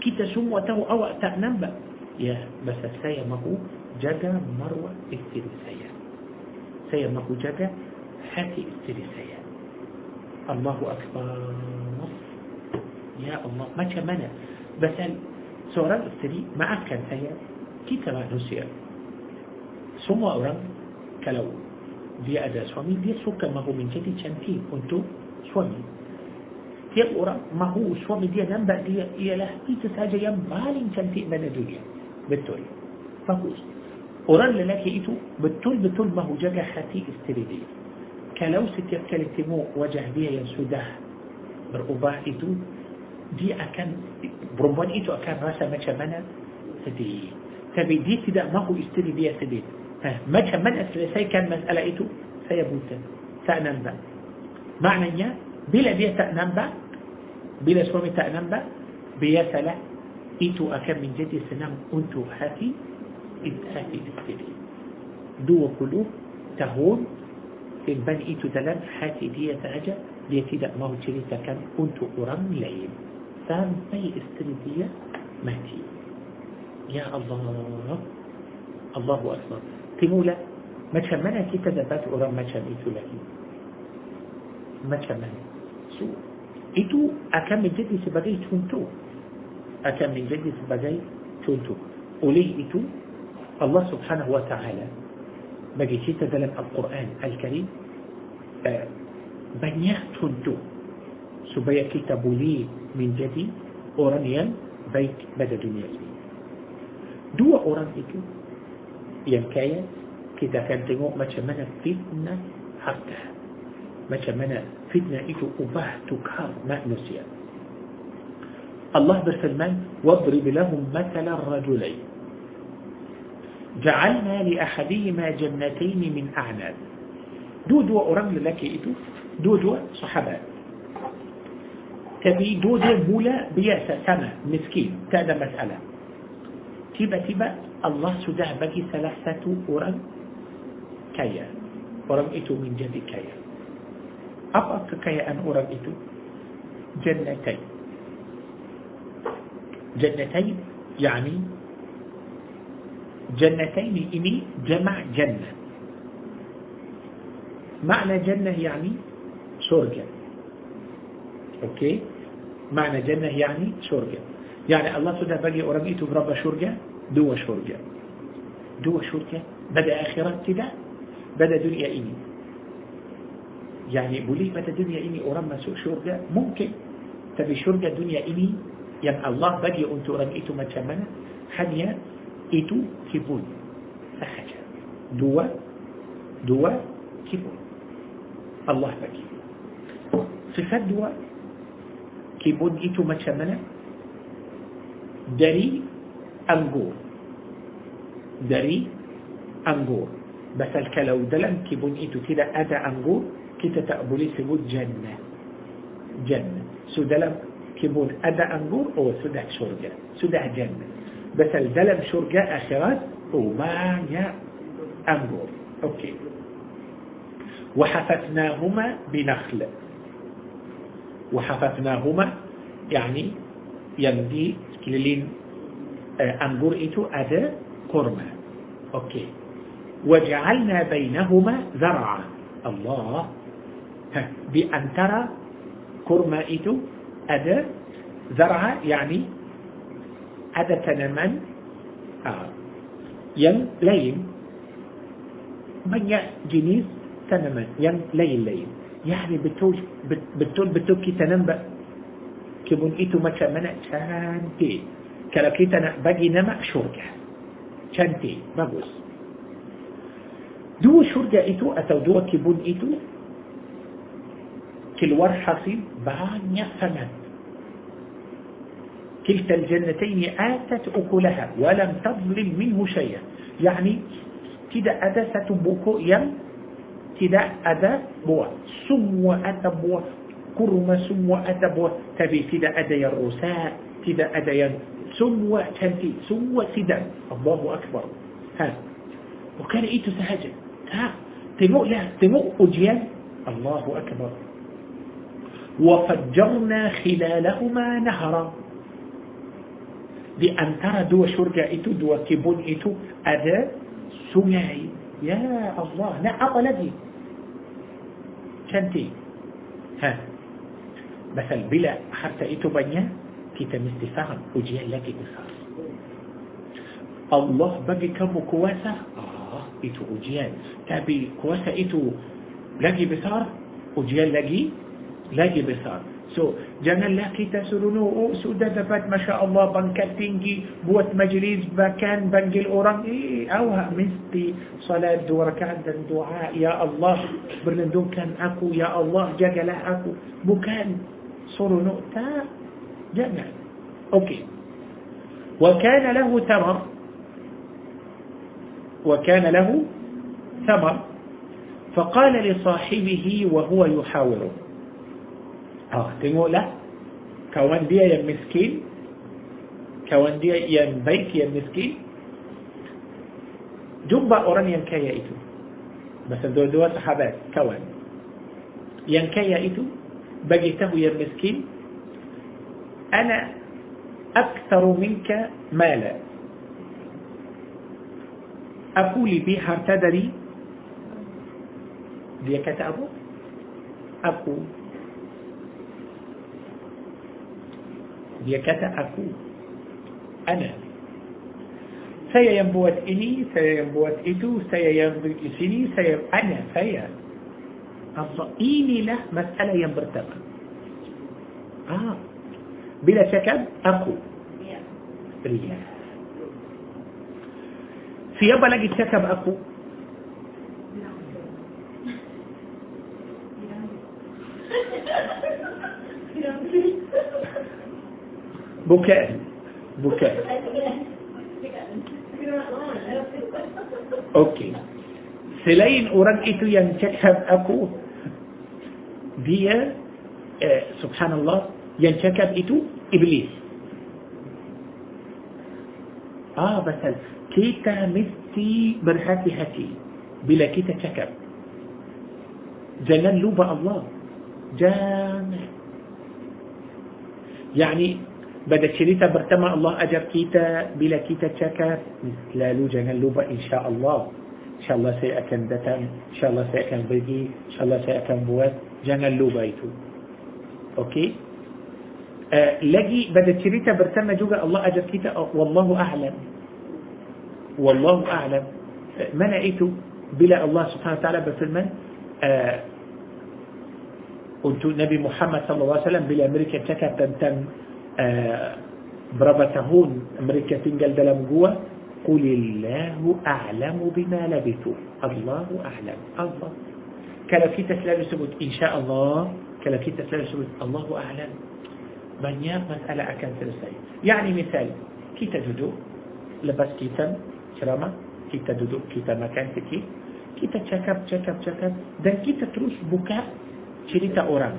kita semua tahu awak tak nampak ya bahasa saya mahu jaga marwah isteri saya saya mahu jaga hati isteri saya Allahu Akbar ya Allah macam mana bahasa seorang isteri maafkan saya kita manusia semua orang kalau dia ada suami dia suka mahu menjadi cantik untuk suami Tiap orang mahu suami dia nampak dia ialah itu saja yang paling cantik pada dunia. Betul. Bagus. Orang lelaki itu betul-betul mahu jaga hati isteri dia. Kalau setiap kali tengok wajah dia yang sudah berubah itu, dia akan, perempuan itu akan rasa macam mana sedih. Tapi dia tidak mahu isteri dia sedih. Ha, macam mana selesaikan masalah itu? Saya buta. Tak nampak. Maknanya, bila dia tak nampak, bila suami tak nampak, biasalah itu akan menjadi senang untuk hati hati isteri. 20 tahun simpan itu dalam hati dia sahaja, dia tidak mahu ceritakan untuk orang lain. Sampai isteri dia mati. Ya Allah. Allahu Akbar. Tengoklah, macam mana kita dapat orang macam itu lagi? Macam mana? So, itu akan menjadi sebagai contoh akan menjadi sebagai contoh oleh itu Allah subhanahu wa ta'ala bagi kita dalam Al-Quran Al-Karim banyak contoh supaya kita boleh menjadi orang yang baik pada dunia ini dua orang itu yang kaya kita akan tengok macam mana fitnah harta macam mana fitnah itu ubah tukar manusia Allah berfirman واضرب لهم مثل الرجلين جعلنا لأحدهما جنتين من أعناب. دو دو أرام لك إتو دو دو تبي دو دو بولا بيأسة سما مسكين. تأدى مسألة. تبا تبا الله سده بك ثلاثة أرام كايا. أرام إيتو من جد كايا. أبقى كايا أن أرام إيتو جنتين. جنتين يعني إني جمع جنة. معنى جنة يعني شرجة أوكي؟ معنى جنة يعني شرجة يعني الله سبحانه بقي أرميته برب شرجة دو شرجة دو شرجة بدأ آخرة كده بدأ دنيا إني يعني بولي بدأ دنيا إني أرمى شرجة ممكن تبي شرجة دنيا إني يعني الله بقي أنت أرميته ما تشمنا حنيا itu kibun sahaja dua dua kibun Allah bagi sifat dua kibun itu macam mana dari anggur dari anggur Basal kalau dalam kibun itu tidak ada anggur kita tak boleh sebut jannah jannah so dalam kibun ada anggur oh sudah surga sudah jannah بس الزلم شرجاء آخرات؟ ومانع أنظر أوكي. وحففناهما بنخل. وحففناهما يعني يمدي كلين أنظر إتو أدى قرمة. أوكي. وجعلنا بينهما ذرعا. الله. بأن ترى قرمة إتو أدى ذرعا يعني ada tanaman uh, yang lain banyak jenis tanaman yang lain-lain يعني betul betul betul kita nampak kebun itu macam mana cantik kalau kita nak bagi nama syurga cantik bagus dua syurga itu atau dua kebun itu keluar hasil banyak sangat كلتا الجنتين آتت أكلها ولم تظلم منه شيئا. يعني كده أدا ستبوكو يم كده أدا بوا سمو أدا بوا كرم سمو أدا بوا تبي كده أدا الرساء كده أدا سمو كنتي سمو كدا الله أكبر. ها. وكان إيتو سهجا ها. تمو لا تمو أجيان الله أكبر. وفجرنا خلالهما نهرا. Di antara dua syurga itu, dua kebun itu ada sungai. Ya Allah, nak apa lagi? Cantik. Ha. Pasal bila harta itu banyak, kita mesti faham ujian lagi besar. Allah bagi kamu kuasa, ah, itu ujian. Tapi kuasa itu lagi besar, ujian lagi lagi besar. So, janganlah kita suruh oh, sudah dapat Masya Allah bangkat tinggi, buat majlis, bahkan panggil orang, eh, awak mesti salat dua rakaat dan doa, Ya Allah, berlindungkan aku, Ya Allah, jagalah aku. Bukan suruh tak, jangan. Okey. وكان له ثمر وكان له ثمر فقال لصاحبه وهو يحاوره Ah, tengoklah kawan dia yang miskin, kawan dia yang baik yang miskin, jumpa orang yang kaya itu. Masa dua-dua sahabat, kawan. Yang kaya itu, bagi tahu yang miskin, Ana aktaru minka mala. Aku lebih harta dari dia kata apa? Aku dia kata aku ana saya yang buat ini saya yang buat itu saya yang di sini saya ana saya. Allah inilah masalah yang pertama? Ah bila cakap aku. Ria siapa lagi cakap aku bukan bukan Okey. Selain orang itu yang cakap aku, dia eh, subhanallah yang cakap itu iblis. Ah, betul. Kita mesti berhati-hati bila kita cakap. Jangan lupa Allah. Jangan. Yani بدا شريطة برتما الله أجر كيتا بلا كيتا شكر لا لو جنان لوبا إن شاء الله إن شاء الله سيأكن دتم إن شاء الله سيأكن بيجي إن شاء الله سيأكن بوات جنان لوبا إيتو أوكي أه لجي بدا شريطة برتما جوجا الله أجر كيتا والله أعلم والله أعلم ما إيتو بلا الله سبحانه وتعالى بفرمان أه أنتو نبي محمد صلى الله عليه وسلم بلا أمريكا تكتن تم berapa tahun mereka tinggal dalam gua Qulillahu a'lamu bima labithu Allahu a'lam Allah kalau kita selalu sebut insyaAllah kalau kita selalu sebut Allahu a'lam banyak masalah akan selesai yani misal kita duduk lepas kita ceramah kita duduk kita makan sikit kita cakap cakap cakap dan kita terus buka cerita orang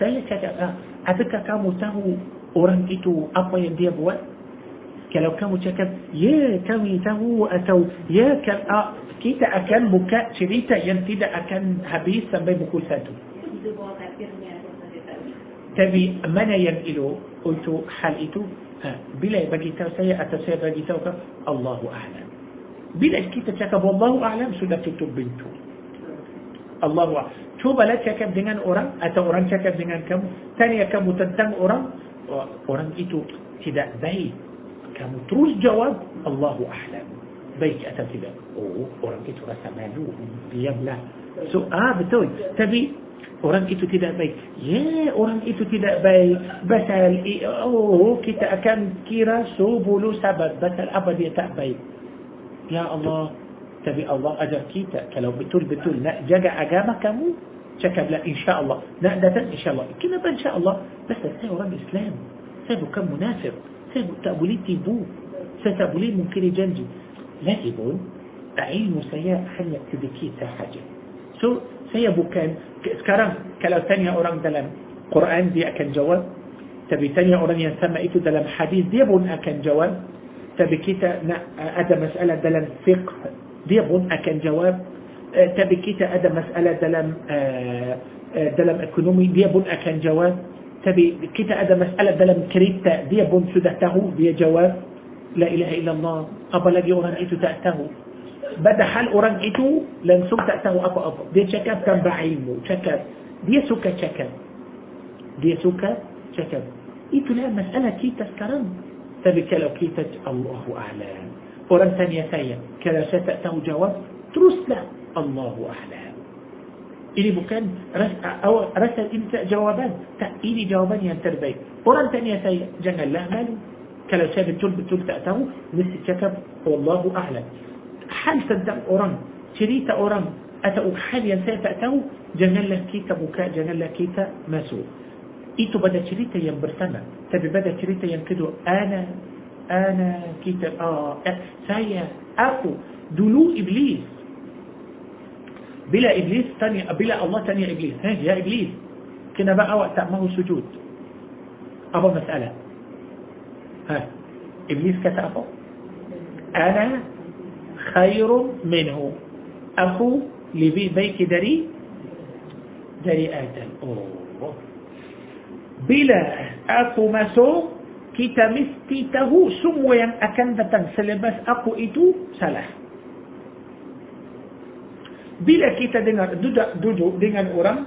saya cakap ah, Adakah kamu tahu orang itu apa yang dia buat? Kalau kamu cakap, ya kami tahu atau ya ah, kita akan buka cerita yang tidak akan habis sampai pukul satu. Tapi mana yang itu untuk hal itu? Ha, bila tahu saya atau saya bagi tahu kan Allahu a'lam. Bila kita cakap Allahu a'lam sudah tutup pintu. Allahu a'lam. Cubalah cakap dengan orang atau orang cakap dengan kamu. Tanya kamu tentang orang. Orang itu tidak baik. Kamu terus jawab. Allahu a'lam. Baik atau tidak. Oh, orang itu rasa malu. Diamlah. So, ah betul. Tapi orang itu tidak baik. Ya, orang itu tidak baik. Pasal, oh, kita akan kira sebulu sahabat. Pasal apa dia tak baik. Ya Allah. Tapi Allah ajar kita. Kalau betul-betul nak jaga agama kamu, cakap lah insyaAllah nak datang insyaAllah kenapa insyaAllah pasal saya orang Islam saya bukan munafik saya tak boleh tipu saya tak boleh mungkiri janji lagipun ilmu saya hanya sedikit sahaja so saya bukan sekarang kalau tanya orang dalam Quran dia akan jawab tapi tanya orang yang sama itu dalam hadis dia pun akan jawab tapi kita ada masalah dalam fiqh دي بون أكن جواب آه، تبكيت أدا مسألة دلم آه، آه، دلم أكونومي دي بون أكن جواب تبكيت أدا مسألة دلم كريتا دي بون سدته دي جواب. لا إله إلا الله. قبل لدي أوران إتو تأته بدأ حال أوران إتو لن سوك تأته أبا أبا. دي شكب كان بعيمو شكب دي سوك شكب دي سوك شكب إتو لا مسألة كيتا تذكرن تبكي لو كيتا الله أعلم. Orang tanya saya kalau saya tak tahu jawab teruslah Allahu a'lam. Ini bukan rasa, ini tak jawaban. Tak, ini jawaban yang terbaik. Orang tanya saya, janganlah malu. Kalau saya betul-betul tak tahu, mesti cakap, Wallahu a'lam. Hal tentang orang, cerita orang, atau hal yang saya tak tahu, janganlah kita buka, janganlah kita masuk. Itu pada cerita yang bersama. Tapi pada cerita yang kedua, ana, أنا كتاب آه، سيا أخو دلو إبليس. بلا إبليس تاني بلا الله تاني إبليس. ها يا إبليس. كنا بقى وقت ما هو سجود. أبو مسألة. ها إبليس كتابه أنا خير منه. أخو لبيك دري دري آدم. أوه. بلا أخو مسوق kita mesti tahu semua yang akan datang. Selepas aku itu salah. Bila kita dengar duduk, duduk dengan orang,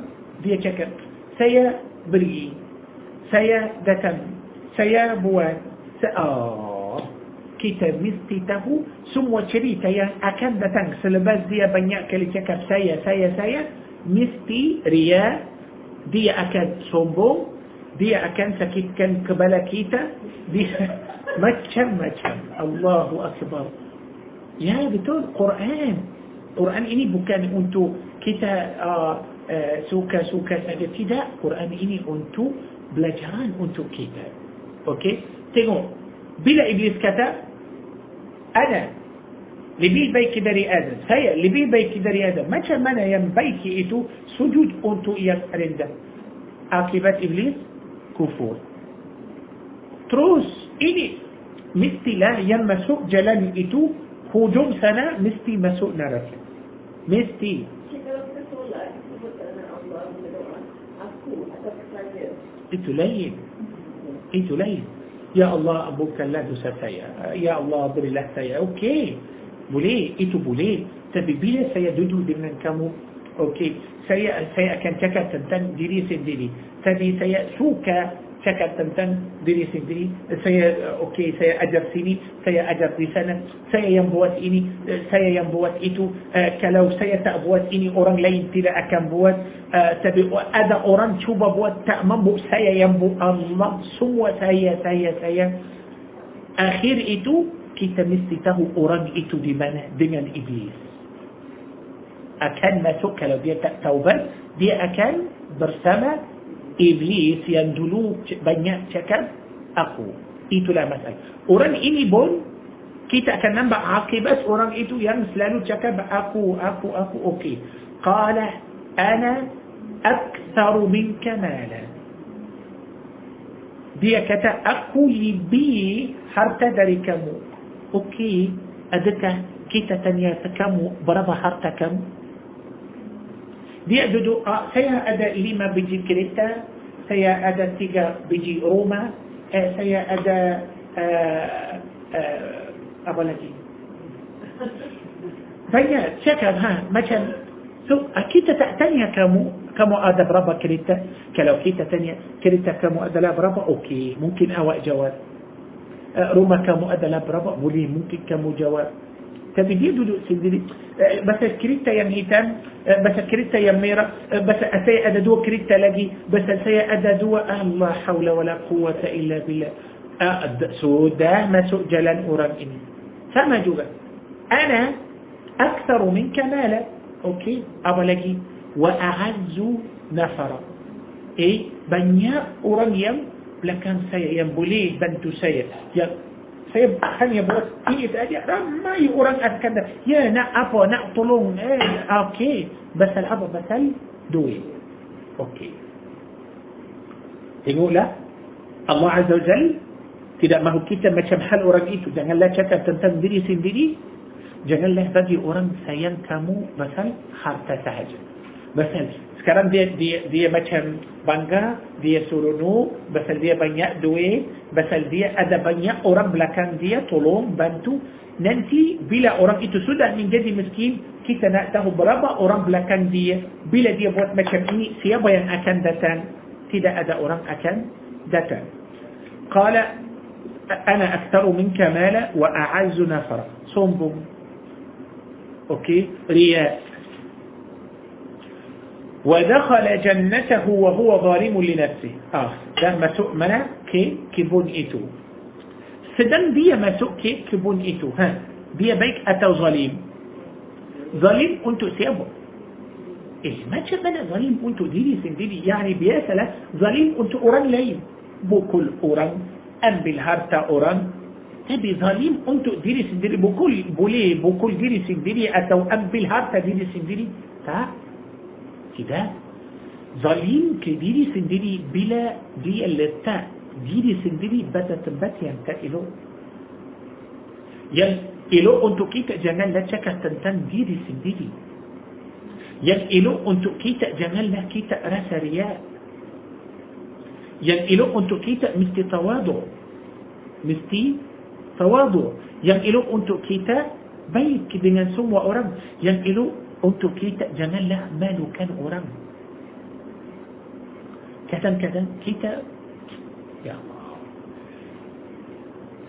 dia cakap, saya beri, saya datang, saya buat, saya, oh, kita mesti tahu semua cerita yang akan datang. Selepas dia banyak kali cakap saya, saya, saya, mesti ria, dia akan sombong, دي أكنت كتكن قبل كيتا دي مجم مجم الله أكبر. يا بتقول قرآن. قرآن إني بكان أنتو كتا آه،, آه سوكا سوكا سادتي قرآن ini untuk pelajaran untuk kita okay؟ tengok bila iblis kata. أنا lebih baik dari آدم. saya lebih baik dari آدم. macam mana yang baik itu sujud untuk yang rendah. عاقبة iblis؟ Kufur. Terus ini. Mestilah yang masuk jalan itu hujung sana mesti masuk neraka. Mesti. Itu lain. Itu lain. Ya Allah ampunkanlah dosa saya. Ya Allah berilah saya. Okey. Boleh. Itu boleh. Tapi bila saya duduk dengan kamu Okey سيأكنتك تنتن ديري سنديري تدي سيأسوك شكر تنتن ديري سنديري سي أوكي سي أجر سيني سي أجر بيسن سي ينبوت اني سي ينبوت إيتو آه، كلو سي تابوت اني اورن لا ينتلا اكن بوت آه، تبي أدا اورن تشوب بوت تامن بو سي ينبو أمم الله سم وسي سي سي آخير إيتو كي تمسيته اورن إيتو بمن دمن إبليس. Akan masuk kalau dia tak taubat dia akan bersama iblis yang dulu banyak cakap aku. Itulah masalah. Orang ini pun kita akan nampak akibat orang itu yang selalu cakap aku aku aku okey. Qala ana aktsaru minka mala. Dia kata aku lebih harta dari kamu. Okey adakah kita tanya kamu berapa harta kamu dia duduk, ah, saya ada lima biji kereta, saya ada tiga biji rumah, eh, saya ada uh, uh, apa lagi? Banyak cakap, ha, macam so, kita tak tanya kamu, kamu ada berapa kereta? Kalau kita tanya, kereta kamu adalah berapa? Okey, mungkin awak jawab. Uh, rumah kamu adalah berapa? Boleh, mungkin kamu jawab. تبدي دو سيدي آه، بس كريتا يا نيتان آه، بس كريتا يا ميرا آه، بس اسي ادا دو كريتا لجي بس اسي ادا دو لا حول ولا قوة إلا بالله. أد سودا ما سؤجلا أوران إني. سما أنا أكثر منك مالا. أوكي أبا لجي. وأعز نفرا. إيه بنيا أوران يم لكن سيئا بليل بنت سيئا saya hanya buat ini saja ramai orang akan ya nak apa nak tolong eh okey pasal apa pasal duit okey tengoklah Allah Azza wa Jal tidak mahu kita macam hal orang itu janganlah cakap tentang diri sendiri janganlah bagi orang sayang kamu pasal harta sahaja pasal sekarang dia dia dia macam bangga dia suruh pasal dia banyak duit pasal dia ada banyak orang belakang dia tolong bantu nanti bila orang itu sudah menjadi miskin kita nak tahu berapa orang belakang dia bila dia buat macam ini siapa yang akan datang tidak ada orang akan datang ana aktsaru minka mala wa a'azzu nafara sombong okey riya ودخل جنته وهو ظالم لنفسه. آه ده مسوء منا ke kebun itu sedang dia masuk ke kebun itu ها dia baik atau zalim. zalim untuk siapa إيه macam mana zalim untuk diri sendiri يعني biasalah zalim untuk orang lain pukul orang ambil harta orang. tapi zalim untuk diri sendiri pukul boleh pukul diri sendiri atau ambil harta diri sendiri tak tidak zalim ke diri sendiri bila dia letak diri sendiri pada tempat yang tak elok yang elok untuk kita janganlah cakap tentang diri sendiri yang elok untuk kita janganlah kita rasa riak yang elok untuk kita mesti tawadu mesti tawadu yang elok untuk kita baik dengan semua orang yang elok untuk kita janganlah malukan orang kadang-kadang kita ya Allah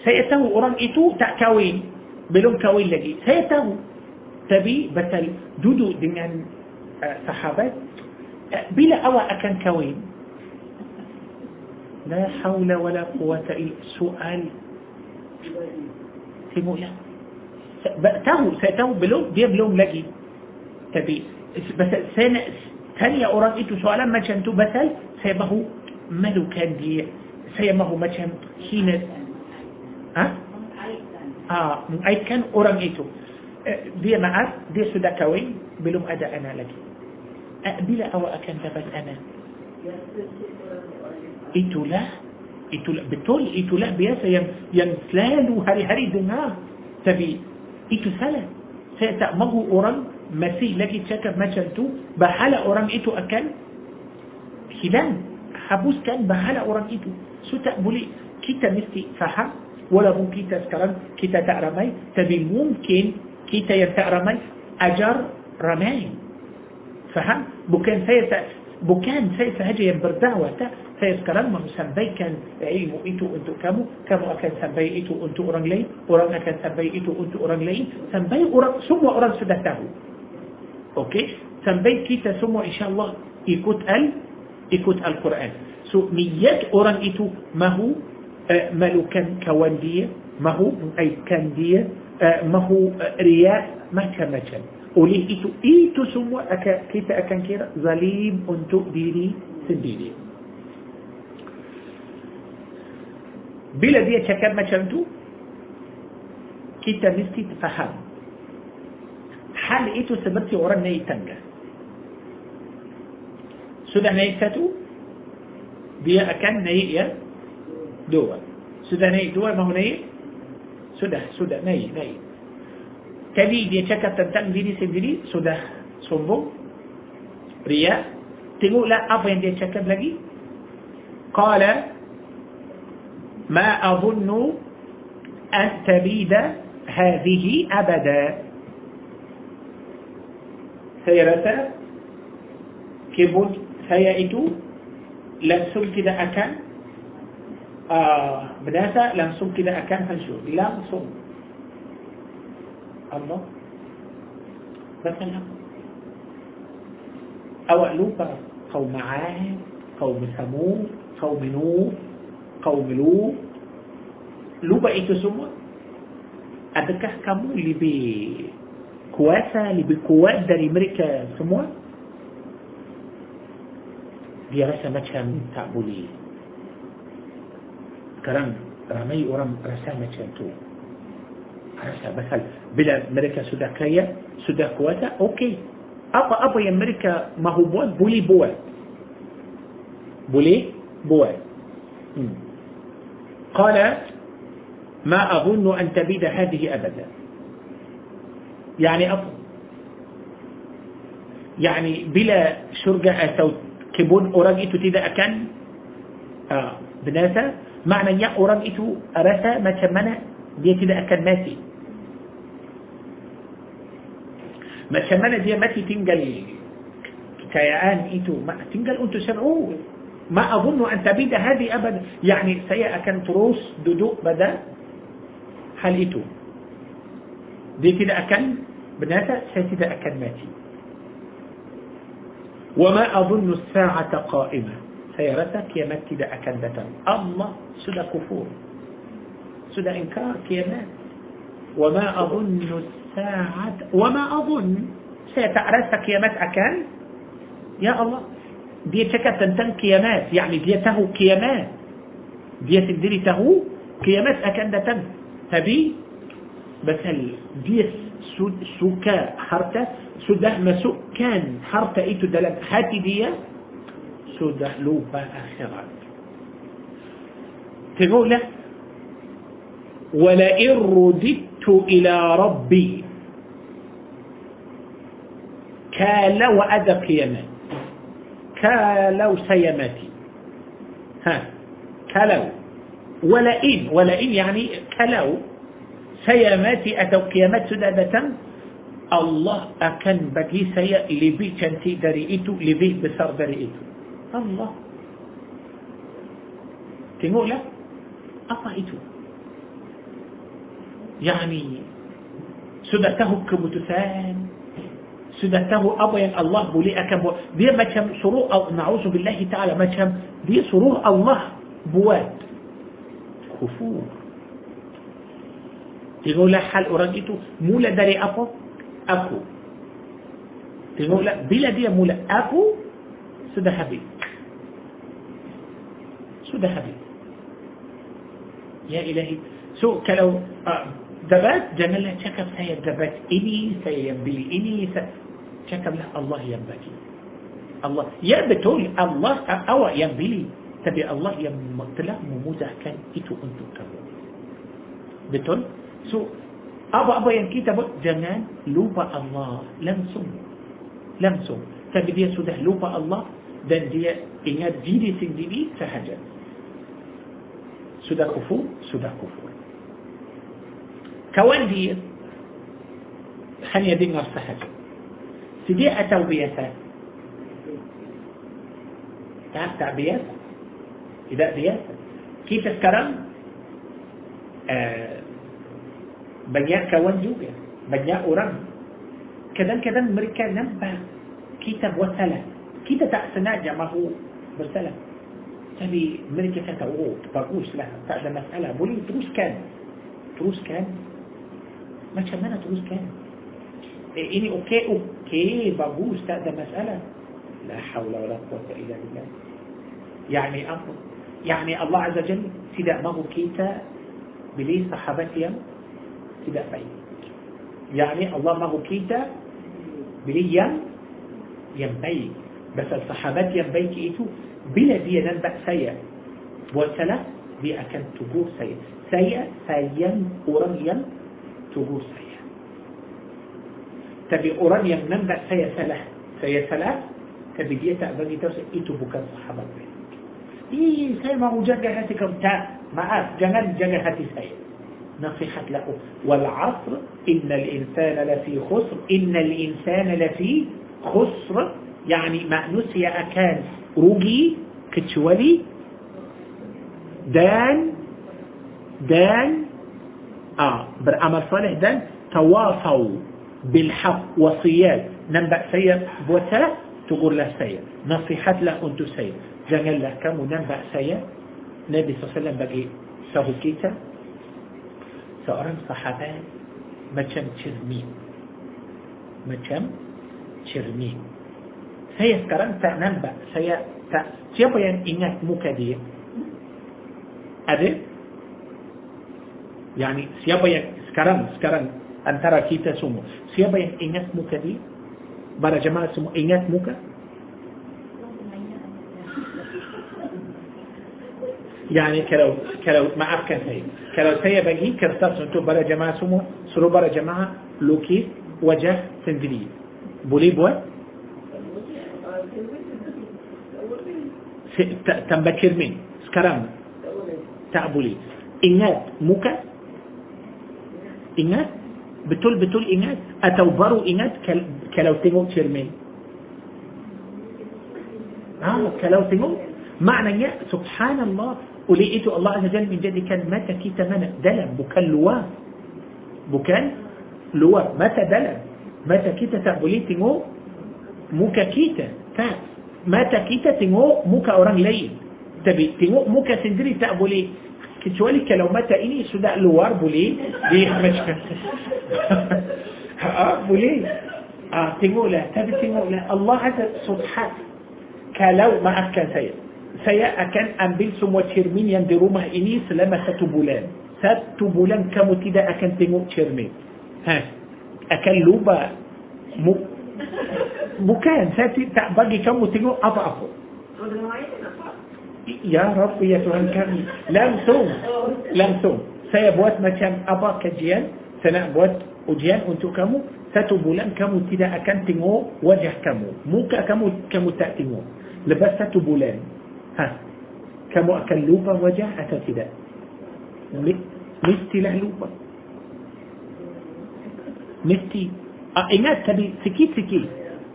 saya tahu orang itu tak kahwin belum kahwin lagi saya tahu tapi betul duduk dengan uh, sahabat uh, bila awak akan kahwin la hawla wala quwata illa soal Tengoklah. Tahu, saya tahu belum, dia belum lagi. تبي بس سنة ثانية أرأيت سؤالا ما كان تو بثل سيبه ملو كان دي. سيبه ما كان حين ها؟ آه أي كان أرأيت أه، دي ما أعرف دي سودا كوين بلوم أدا أنا لك. أه، أقبل أو أكن دبت أنا. إتو لا إتو لا بتول إتو لا بياسا ين ينسلال وهري هري دنها تبي إتو سلا سيتأمه أرأيت masih lagi cakap macam tu bahala orang itu akan hilang habuskan bahala orang itu so tak boleh kita mesti faham walaupun kita sekarang kita tak ramai tapi mungkin kita yang tak ramai ajar ramai faham bukan saya tak bukan saya sahaja yang berdakwah tak saya sekarang mahu sampaikan ilmu itu untuk kamu kamu akan sampai itu untuk orang lain orang akan sampai itu untuk orang lain sampai orang semua orang sudah tahu okey sampai kita semua insyaallah ikut al ikut al-Quran so niat orang itu mahu uh, malukan kawan dia mahu mengaitkan dia uh, mahu uh, riak macam-macam oleh itu itu semua akan, kita akan kira zalim untuk diri sendiri bila dia cakap macam tu kita mesti faham hal itu seperti orang naik tangga sudah naik satu dia akan naik ya dua sudah naik dua mahu naik sudah sudah naik naik Tadi dia cakap tentang diri sendiri sudah sombong, ria. Tengoklah apa yang dia cakap lagi. Qala ma adhunnu an tabida hadhihi abada. Saya rasa kebun saya itu langsung tidak akan uh, berdasar langsung tidak akan hancur. Langsung. Allah. Bersalam awak lupa kaum Ma'ad kaum Samud kaum Nuh kaum Lut lupa itu semua? Adakah kamu lebih kuasa lebih kuat dari mereka semua dia rasa macam tak boleh sekarang ramai orang rasa macam tu rasa pasal bila mereka sudah kaya sudah kuasa okey apa-apa yang mereka mahu buat boleh buat boleh buat hmm. قال ما أظن أن تبيد هذه أبدا يعني أصل يعني بلا شرجة أسو كبون أرجيتو تيدا أكن؟ آه. بناسا. معنى يا أرجيتو أرسا ما تمنى دي تيدا أكن ماتي. ما تمنى دي ماتي تنجل كتايان إتو ما تنجل أنتو شرعو ما أظن أن تبيد هذه أبدا. يعني سيأكن تروس دودو بدا. هل إتو؟ Dia tidak akan binasa saya tidak akan mati وما أظن الساعة قائمة rasa kiamat tidak akan datang Allah sudah kufur sudah ingkar kiamat وما أظن الساعة وما أظن سيتعرف kiamat akan ya Allah dia cakap tentang kiamat yani dia tahu kiamat dia sendiri tahu kiamat akan datang tapi masalah dia suka harta sudah masukkan harta itu dalam hati dia sudah lupa akhirat tengok ولئن رددت إلى ربي. kalau ada kiamat kalau saya mati ها كالا ولئن ولئن يعني كالا سيماتي أتو قيامات سدادة الله أكن بكي سيا لبي شنتي دريئتو لبي بصر دريئتو. الله. تقول أبا إتو يعني سدته كمتثان سدته أبا الله بولي أكن دي ما كم سروع أو نعوذ بالله تعالى ما كم دي سروع الله بواد. خفور Tengoklah hal orang itu mula dari apa? Aku. Tengoklah bila dia mula aku sudah habis. Sudah habis. Ya ilahi. So kalau uh, dapat janganlah cakap saya dapat ini, saya yang beli ini, saya, cakaplah Allah yang bagi. Allah. Ya betul Allah awak yang beli. Tapi Allah yang telah memudahkan itu untuk kamu. Betul? So, apa-apa yang kita buat, jangan lupa Allah langsung. Langsung. Tapi dia sudah lupa Allah dan dia ingat diri sendiri sahaja. Sudah kufur, sudah kufur. Kawan dia hanya dengar sahaja. Sedia atau biasa? Tak, tak biasa. Tidak biasa. Kita sekarang uh, banyak kawan juga banyak orang kadang-kadang mereka nampak kita buat salah kita tak sengaja mahu bersalah tapi mereka kata oh baguslah tak ada masalah boleh teruskan teruskan macam mana teruskan eh, ini okey okey bagus tak ada masalah la hawla wala quwwata illa billah يعني apa يعني Allah Azza Jalla tidak mahu kita beli sahabat yang tidak baik. Yani Allah mahu kita beli yang yang baik. Pasal sahabat yang baik itu bila dia nampak saya buat salah dia akan tegur saya. Saya sayang orang yang tegur saya. Tapi orang yang nampak saya salah, saya salah, tapi dia tak bagi tahu itu bukan sahabat baik. Ih, saya mahu jaga hati kamu. Tak, maaf, jangan jaga hati saya. نصيحة له. والعصر إن الإنسان لفي خسر إن الإنسان لفي خسر. يعني ما نسي أكان رجي كتشولي دان دان آه بالعمل صالح دان. تواصوا بالحق وصيات ننبأ سيء بوتا تقول له سيء نصيحة له أنت سيء جنال له كم ننبأ سيء النبي صلى الله عليه وسلم بقي سهو كيتا. Seorang sahabat macam cermin. Macam cermin. Saya sekarang tak nampak. Saya tak. Siapa yang ingat muka dia? Ada? Yani siapa yang sekarang sekarang antara kita semua siapa yang ingat muka dia? Para jemaah semua ingat muka? يعني كلو كلو ما أفكر هي كلو سيا بجي كرتاس نتو برا جماعة سمو سرو برا جماعة لوكي وجه سندري بولي بوا تنبكر من سكرام. تعبولي. إنات موكا؟ إنات؟ betul betul ingat atau baru ingat kalau tengok cermin ah kalau tengok maknanya subhanallah oleh itu Allah Azza Jalla menjadikan mata kita mana dalam bukan luar bukan luar mata dalam mata kita tak boleh tengok muka kita tak mata kita tengok muka orang lain tapi tengok muka sendiri tak boleh kecuali kalau mata ini sudah luar boleh macam ah, boleh ah, tengoklah tapi tengoklah Allah Azza Subhan kalau maafkan saya saya akan ambil semua cermin yang di rumah ini selama satu bulan. Satu bulan kamu tidak akan tengok cermin. Ha. Akan lupa. Bukan, saya tak bagi kamu tengok apa-apa. Ya Rabbi, ya Tuhan kami. Langsung. Langsung. Saya buat macam apa kajian. Saya nak buat ujian untuk kamu. Satu bulan kamu tidak akan tengok wajah kamu. Muka kamu kamu tak tengok. Lepas satu bulan, akan lupa wajah atau tidak? Mestilah lupa. Mesti. Ah, ingat tadi sikit-sikit.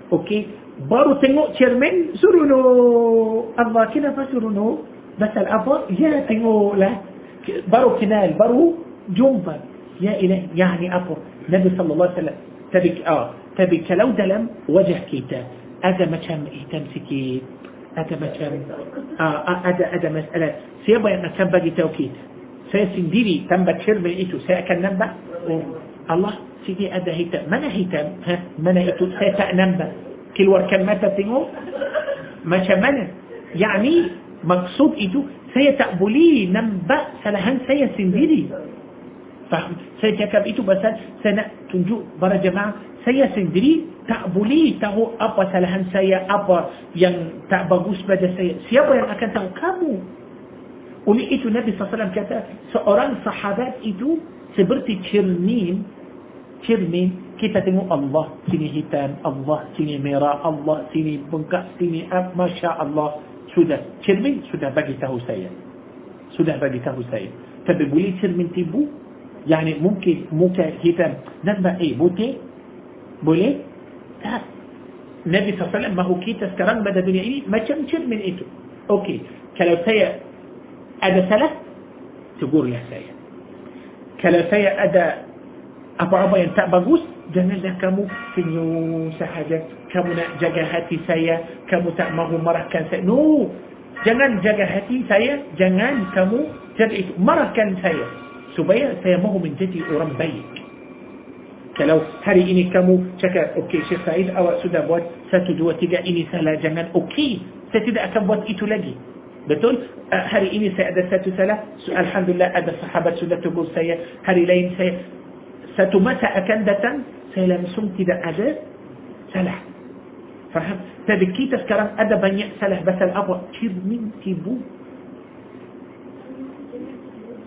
Okey. Baru tengok cermin, suruh no. Allah kenapa suruh no? Pasal apa? Ya tengoklah. Baru kenal, baru jumpa. Ya ilah, yani apa? Nabi sallallahu alaihi wasallam. Tapi, ah, tapi kalau dalam wajah kita ada macam hitam sikit, هذا آه، آه، مسألة. سيبا يمكن بقي توكيد. سيسن ديري تم بكر من إيتو. سيأكل نمبا الله سيدي أدى هيتم من هيتم من إيتو. سيأكل نمبا كل وركم متى تنو؟ ما شمنا يعني مقصود إيتو. سيتأبلي نمبا سلهن سيسن ديري. فهم؟ سيتكب إيتو. بس سنة تنجو. برا جماعة. saya sendiri tak boleh tahu apa salahan saya, apa yang tak bagus pada saya. Siapa yang akan tahu? Kamu. Oleh itu Nabi SAW kata, seorang sahabat itu seperti cermin. Cermin, kita tengok Allah sini hitam, Allah sini merah, Allah sini bengkak, sini Masya Allah. Sudah, cermin sudah bagi tahu saya. Sudah bagi tahu saya. Tapi boleh cermin tibu? Yani mungkin muka hitam. Nampak eh, butik? Boleh tak Nabi SAW mahu kita sekarang pada dunia ini macam cermin itu okey kalau saya ada salah tegurlah saya kalau saya ada apa-apa yang tak bagus janganlah kamu senyum sahaja kamu nak jaga hati saya kamu tak mahu marahkan saya no jangan jaga hati saya jangan kamu jaga itu marahkan saya supaya saya mahu menjadi orang baik كلو هري إني كمو شكا أوكي شيخ سعيد أو سودا بوات ستدو وتقا إني سالا جمال أوكي ستدا أكم بوات إتو لقي بتقول هري إني سيأدى ساتو سالا الحمد لله أدى الصحابة سودا تقول سيا هري لين سيا ساتو متى أكندة سيلا مسوم تدا أدى سلا فهم تبكي تذكرم أدى بني سلا بس الأبوة كيرمين تيبو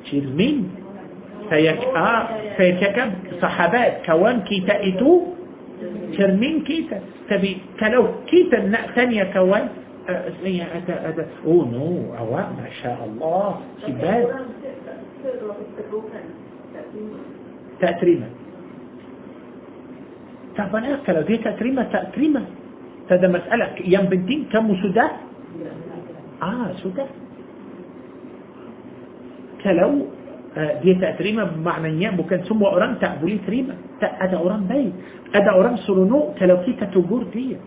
كيرمين سيك آه فيتكب صحابات. كوان كيتا إتو؟ كرمين كيتا. تبي كلو كيتا ثانية كوان؟ آه، ثانية أتا أتا أو نو أو ما شاء الله. كبار تأتريما طب أنا أكلا دي تأتريما تأتريما فده مسألة. يام بنتين كم سوداء آه سوداء كلو ah uh, dia tak terima maknanya bukan semua orang tak boleh terima tak ada orang baik ada orang seronok kalau kita tegur dia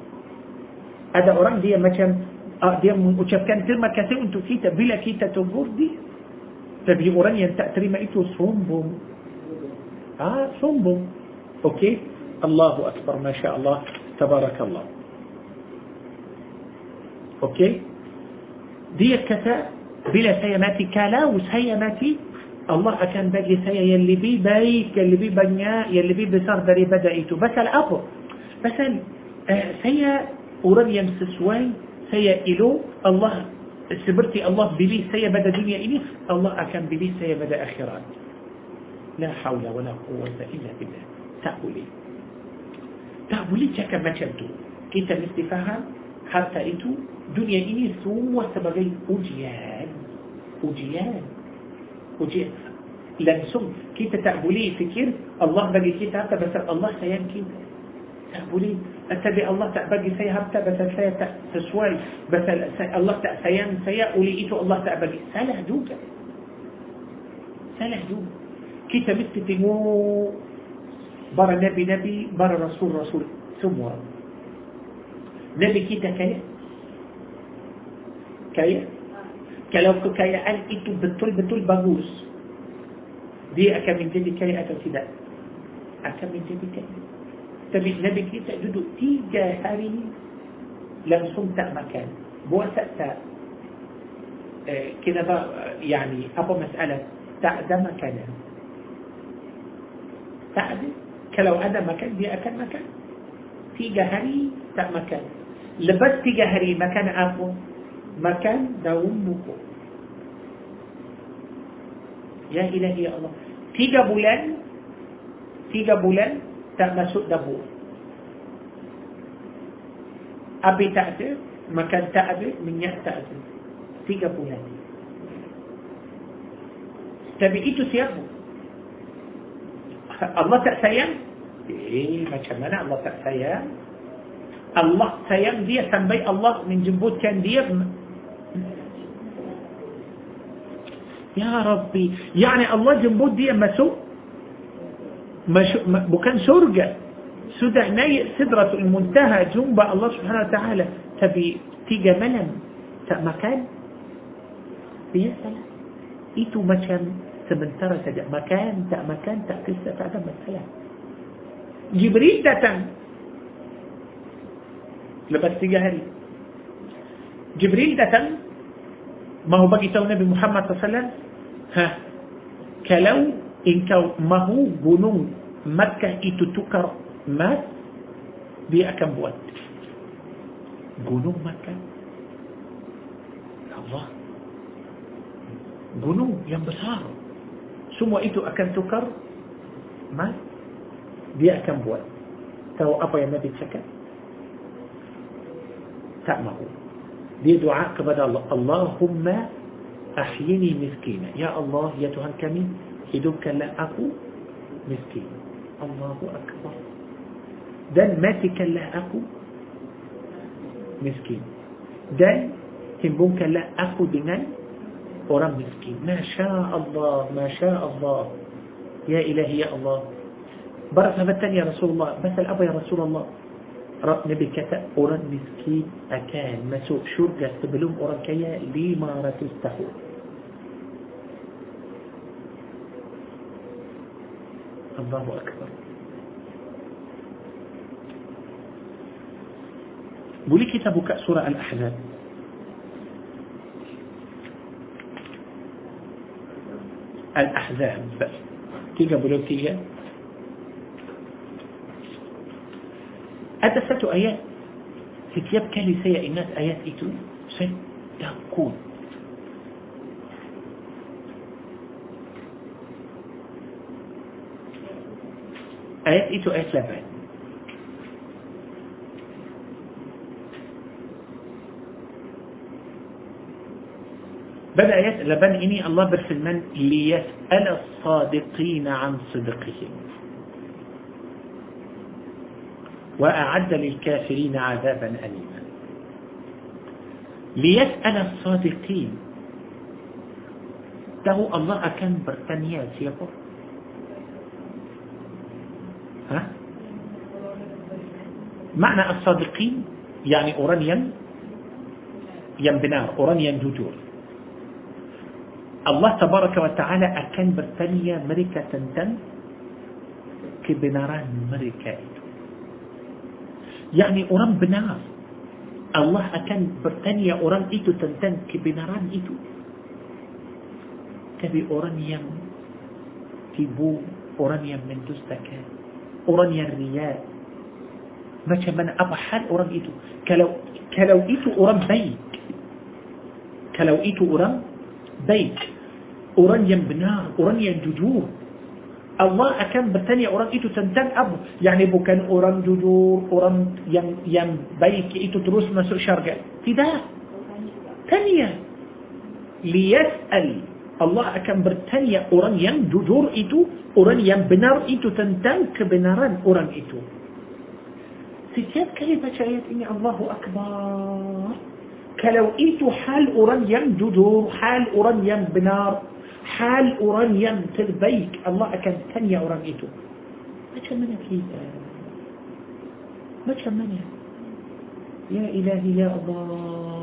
ada orang dia macam uh, dia mengucapkan terima kasih untuk kita bila kita tegur dia. Tapi orang yang tak terima itu sombong. Ah, sombong. Okey. Allahu Akbar, Masya Allah. Tabarakallah. Okey. Dia kata, bila saya mati, kalau saya mati, الله أكان بقي سيا يلي بي بيك يلي بي بنيا اللي بيه بصار داري بدأيته بس الأبو بس سيا أوريا مسسوان سيا إلو الله سبرتي الله ببي سيا بدا دنيا إلي الله أكان ببي سيا بدا أخيران لا حول ولا قوة إلا بالله تأولي تأولي كاكا ما شدو كيتا مستفاها حتى إتو دنيا إلي ثم وسبغي أجيان أجيال وجيء لنسوم. كيف تعبلي فكر الله بقي كيف هبت؟ بس الله سيمكن تعبلي أتبي الله تعبقي سي هبت؟ بس سي تسوي بس الله سيان سي وليئتو الله تعبقي سالح دوجة سالح دوجة كيف تمثل مو برا نبي نبي برا رسول رسول. ثم نبي كيف تكيه كيه kalau kekayaan itu betul-betul bagus dia akan menjadi kaya atau tidak akan menjadi kaya Tapi Nabi kita duduk tiga hari langsung tak makan. Puasa tak. Eh, kenapa, yani, apa masalah? Tak ada makanan. Tak ada. Kalau ada makan, dia akan makan. Tiga hari tak makan. Lepas tiga hari مكان داون نوكو يا إلهي يا الله. في جبلان في جبلان تأمسوا دابو أبي تأتي مكان تأتي من يأتي تيجا بولان. تبقيتو سيابو الله تأسيان؟ إيه ما كمان الله تأسيان؟ الله سيام دي سنبي الله من جنبوت كان دي يا ربي. يعني الله جنبوت دي اما سوء بكان سرقة سدى هناي سدرة المنتهى جنب الله سبحانه وتعالى. تبي تيجى ملم؟ مكان؟ يا سلام. إيتو مكان؟ سمنترة تجا مكان تا مكان تا قصة تا مثلا جبريل تا لبس تيجى هري. جبريل تا ما هو بقي تو نبي محمد صلى الله عليه وسلم. Ha? Kalau engkau mahu gunung Makkah itu tukar emas dia akan buat. Gunung Makkah. Allah. Gunung yang besar. Semua itu akan tukar emas dia akan buat. Tahu apa yang Nabi cakap? Tak mahu. Dia doa kepada Allah Allahumma أحييني مسكينة يا الله يا تهان كمي حدوك لا أكو مسكين. الله أكبر. ده ماتك لا أكو مسكين. ده تنبوك لا أكو دنان أرام مسكين. ما شاء الله ما شاء الله. يا إلهي يا الله. برسة يا رسول الله. مثل أبا يا رسول الله. رب نبي كتا أرام مسكين أكان. مسوء شرقة تبلوم أرام كيا لما رتستهو الله أكبر. بولي كتاب سورة الأحزاب. الأحزاب. تيجا بولو تيجا. أتى ستو آيات كتاب كان سيئ الناس آيات إتو سن تكون. Ayat itu ayat 8 بدأ يسأل بن إني الله برسلمان ليسأل الصادقين عن صدقهم. وأعد للكافرين عذابا أليما. ليسأل الصادقين. له الله أكن برتانيا سيقول. معنى الصادقين يعني orang yang benar orang yang jujur. الله تبارك وتعالى akan bertanya mereka tentang kebenaran mereka يعني orang benar الله akan bertanya orang itu tentang kebenaran itu. Tapi orang yang tipu orang yang mendustakan أرني الرياء ما كمان أبحال أرم إيتو. كلو, كلو إيتو أرم بيك. كلو إيتو أرم بيك. أرن ينبنار أرن ينججور الله أكم بالثانية أرم إيتو تنتن أبو. يعني بو كان أرم ججور أرم ين, ين بيك. إيتو تروس مسر شرق تدا ثانية ليسأل. Allah akan bertanya orang yang jujur itu, orang yang benar itu tentang kebenaran orang itu. Setiap kali baca ayat ini Allahu Akbar. Kalau itu hal orang yang jujur, hal orang yang benar, حال orang yang terbaik Allah akan tanya orang itu macam mana kita macam mana ya ilahi ya Allah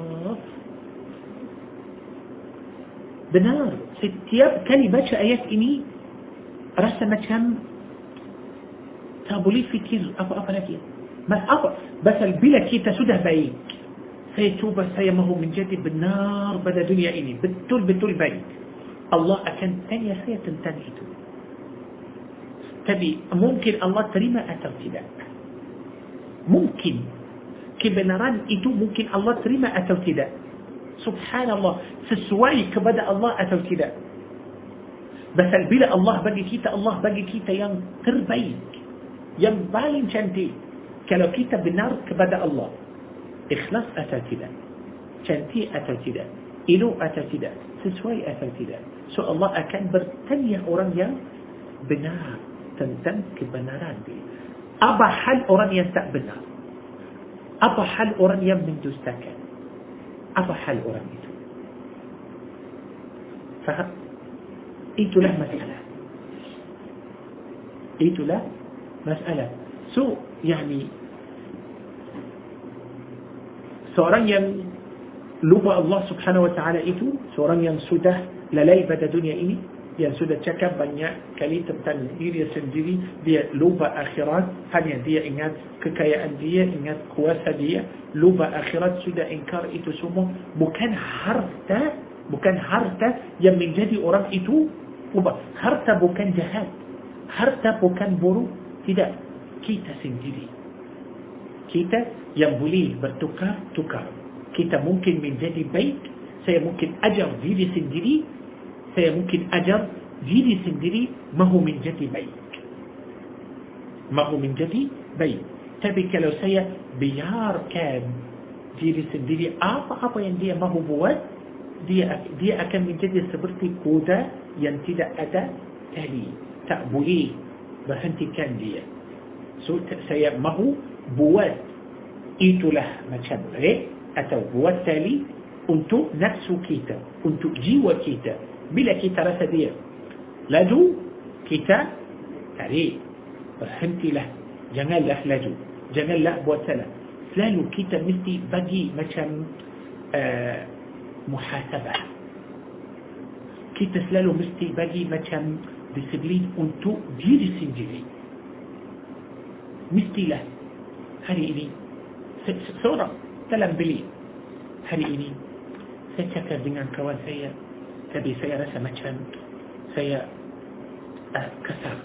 بنار ستياب كلمة آيات إني رسمة كم تابولي في كيزو أفا أفا لكي ما أفا بس البلا كي تسده بعيد سيتوب سيمه من جد بالنار بدى دنيا إني بالطول بالطول بعيد الله أكن ثانية سيئة تنهي تبي ممكن الله تريما أترتدك ممكن كبنران إتو ممكن الله تريما أترتدك Subhanallah, sesuai kepada Allah atau tidak. Basal bila Allah bagi kita, Allah bagi kita yang terbaik. Yang paling cantik. Kalau kita benar kepada Allah. Ikhlas atau tidak. Cantik atau tidak. Ilu atau tidak. Sesuai atau tidak. So Allah akan bertanya orang yang benar tentang kebenaran dia. Apa hal orang yang tak benar? Apa hal orang yang mendustakan? أصح الأرميد فإيت له مسألة. إيت له مسألة. سو يعني سوريا لبا الله سبحانه وتعالى إيتو سوريا سده للي بدا دنيا إيه yang sudah cakap banyak kali tentang diri sendiri dia lupa akhirat hanya dia ingat kekayaan dia ingat kuasa dia lupa akhirat sudah ingkar itu semua. Bukan harta bukan harta yang menjadi orang itu ubah. Harta bukan jahat harta bukan buruk tidak. Kita sendiri. Kita yang boleh bertukar tukar kita mungkin menjadi baik saya mungkin ajar diri sendiri saya mungkin ajar diri sendiri mahu menjadi baik mahu menjadi baik tapi kalau saya biarkan diri sendiri apa-apa yang dia mahu buat dia dia akan menjadi seperti kuda yang tidak ada tali tak boleh berhentikan dia so saya mahu buat itulah macam rek atau buat tali untuk nafsu kita untuk jiwa kita بلا كتابة ترى سدير لجو كتا تري رحمتي له. جمال له لجو جمال له بوتلا. فلانو كتاب مثلي بقي مثلا آه، محاسبة. كتاب فلانو مثلي بقي مثلا ديسبلين انتو ديري سنجري مثلي له. هاري إلي صورة تلم بلي. هاري إلي ستكا دينا كوان سيئة. Tapi saya rasa macam saya uh, kasar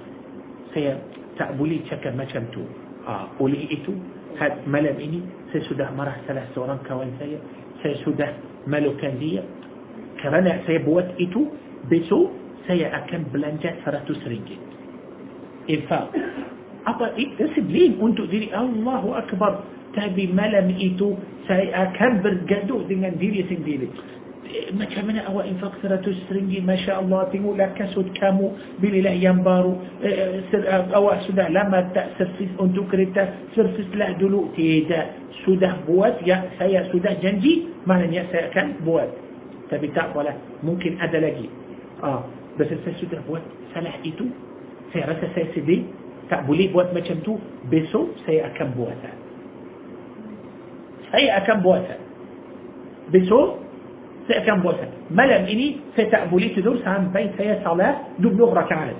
saya tak boleh cakap macam tu uh, oleh itu malam ini saya sudah marah salah seorang kawan saya saya sudah malukan dia kerana saya buat itu besok saya akan belanja 100 ringgit infak apa disiplin untuk diri Allahu Akbar tapi malam itu saya akan bergaduh dengan diri sendiri macam mana awak infak 100 ringgit Masya Allah tengoklah kasut kamu belilah yang baru eh, ser, uh, awak sudah lama tak servis untuk kereta servislah dulu tidak sudah buat ya saya sudah janji maknanya saya akan buat tapi tak apalah mungkin ada lagi ah, besar saya sudah buat salah itu saya rasa saya sedih tak boleh buat macam tu besok saya akan buat saya akan buat besok سأكم بوسا ملم إني ستأبلي تدور سام بيت يا صلاة دوب نغرة كانت.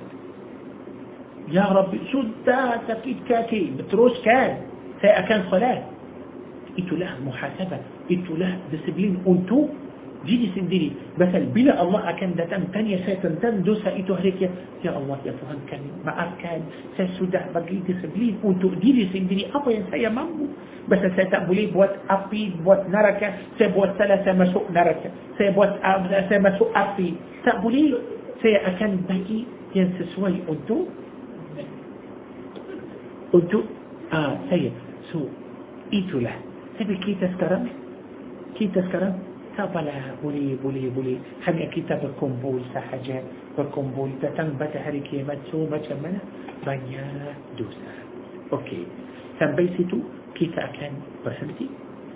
يا ربي شو دا تكيد كاكي؟ بتروس كان. سأكن صلاة. إتو له محاسبة. إتو له دسبلين أنتو diri sendiri. Pasal bila Allah akan datang tanya saya tentang dosa itu hari kia. Ya Allah, ya Tuhan kami, maafkan. Saya sudah bagi disiplin untuk diri sendiri. Apa yang saya mampu. بس saya tak boleh buat api buat neraka saya buat salah saya masuk neraka saya buat saya masuk api tak boleh saya akan bagi yang sesuai untuk untuk uh, saya so itulah tapi kita sekarang kita sekarang تفلها بولي بولي بولي. هم يكيتا بكمبول سحجة بكمبول تتن بتهري كيمات سو ما جمنا بنيا دوسا. أوكي. تن بيسيتو كيتا كان بسمتي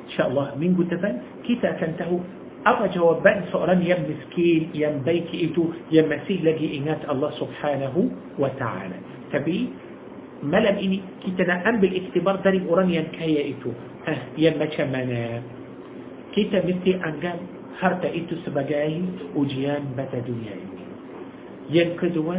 إن شاء الله من قدبا كيتا كان تهو. أبا جوابا سؤالا يمسكين ينبيك إتو يمسيه لجي إنات الله سبحانه وتعالى. تبي؟ ملم إني كي تنأم بالاكتبار داري أوران ينكايا إتو. أه يمشى منام kita mesti anggap harta itu sebagai ujian pada dunia ini. Yang kedua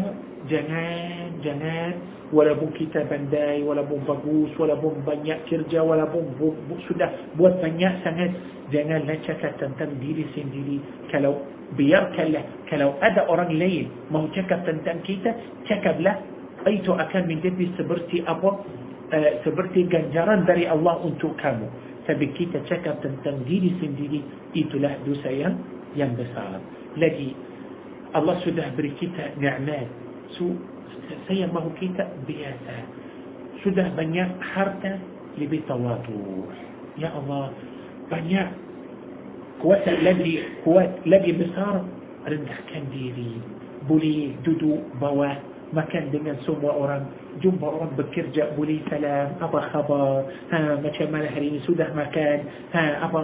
jangan jangan walaupun kita pandai walaupun bagus walaupun banyak kerja walaupun bu, bu, sudah buat banyak sangat janganlah cakap tentang diri sendiri. Kalau biarkanlah kalau ada orang lain mau cakap tentang kita cakaplah itu akan menjadi seperti apa? Uh, seperti ganjaran dari Allah untuk kamu tapi kita cakap tentang diri sendiri itulah dosa yang yang besar. Lagi Allah sudah beri kita nikmat so saya mahu kita biasa. Sudah banyak harta lebih tawadu. Ya Allah banyak kuasa lagi kuat lagi besar rendahkan diri. Boleh duduk bawah makan dengan semua orang jumpa orang bekerja boleh salam apa khabar ha, macam mana hari ini sudah makan ha, apa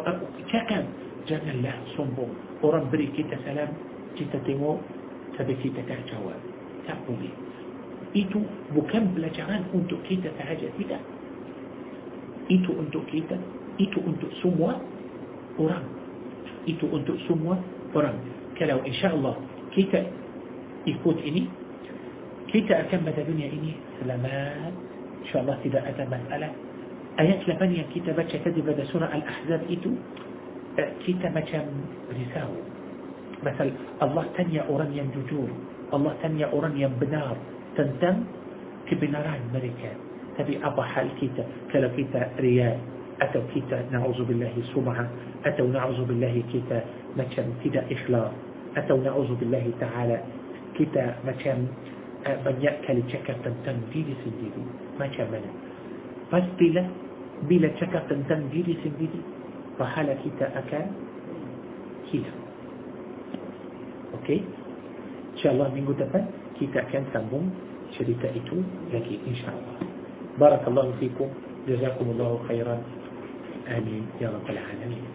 cakap janganlah sombong. Orang beri kita salam kita tengok tapi kita tak jawab. Tak boleh. Itu bukan pelajaran untuk kita sahaja tidak. Itu untuk kita itu untuk semua orang. Itu untuk semua orang. Kalau insyaAllah kita ikut ini kita akan pada dunia ini selamat insyaAllah tidak ada masalah ayat 8 yang kita baca tadi pada surah Al-Ahzab itu kita macam risau Masal Allah tanya orang yang jujur Allah tanya orang yang benar tentang kebenaran mereka tapi apa hal kita kalau kita riak atau kita na'udzubillahi sum'ah atau na'udzubillahi kita macam tidak ikhlas atau na'udzubillahi ta'ala kita macam من يأكل شكر تنتم جيل سنديدي ما كمل فاستيلا بلا شكر تنتم جيل سنديدي فهل كتا أكل كلا أوكي؟ إن شاء الله من قدفا كتا أكل سنبوم شريطة إتو لك إن شاء الله. بارك الله فيكم. جزاكم الله خيرا. آمين. يا رب العالمين.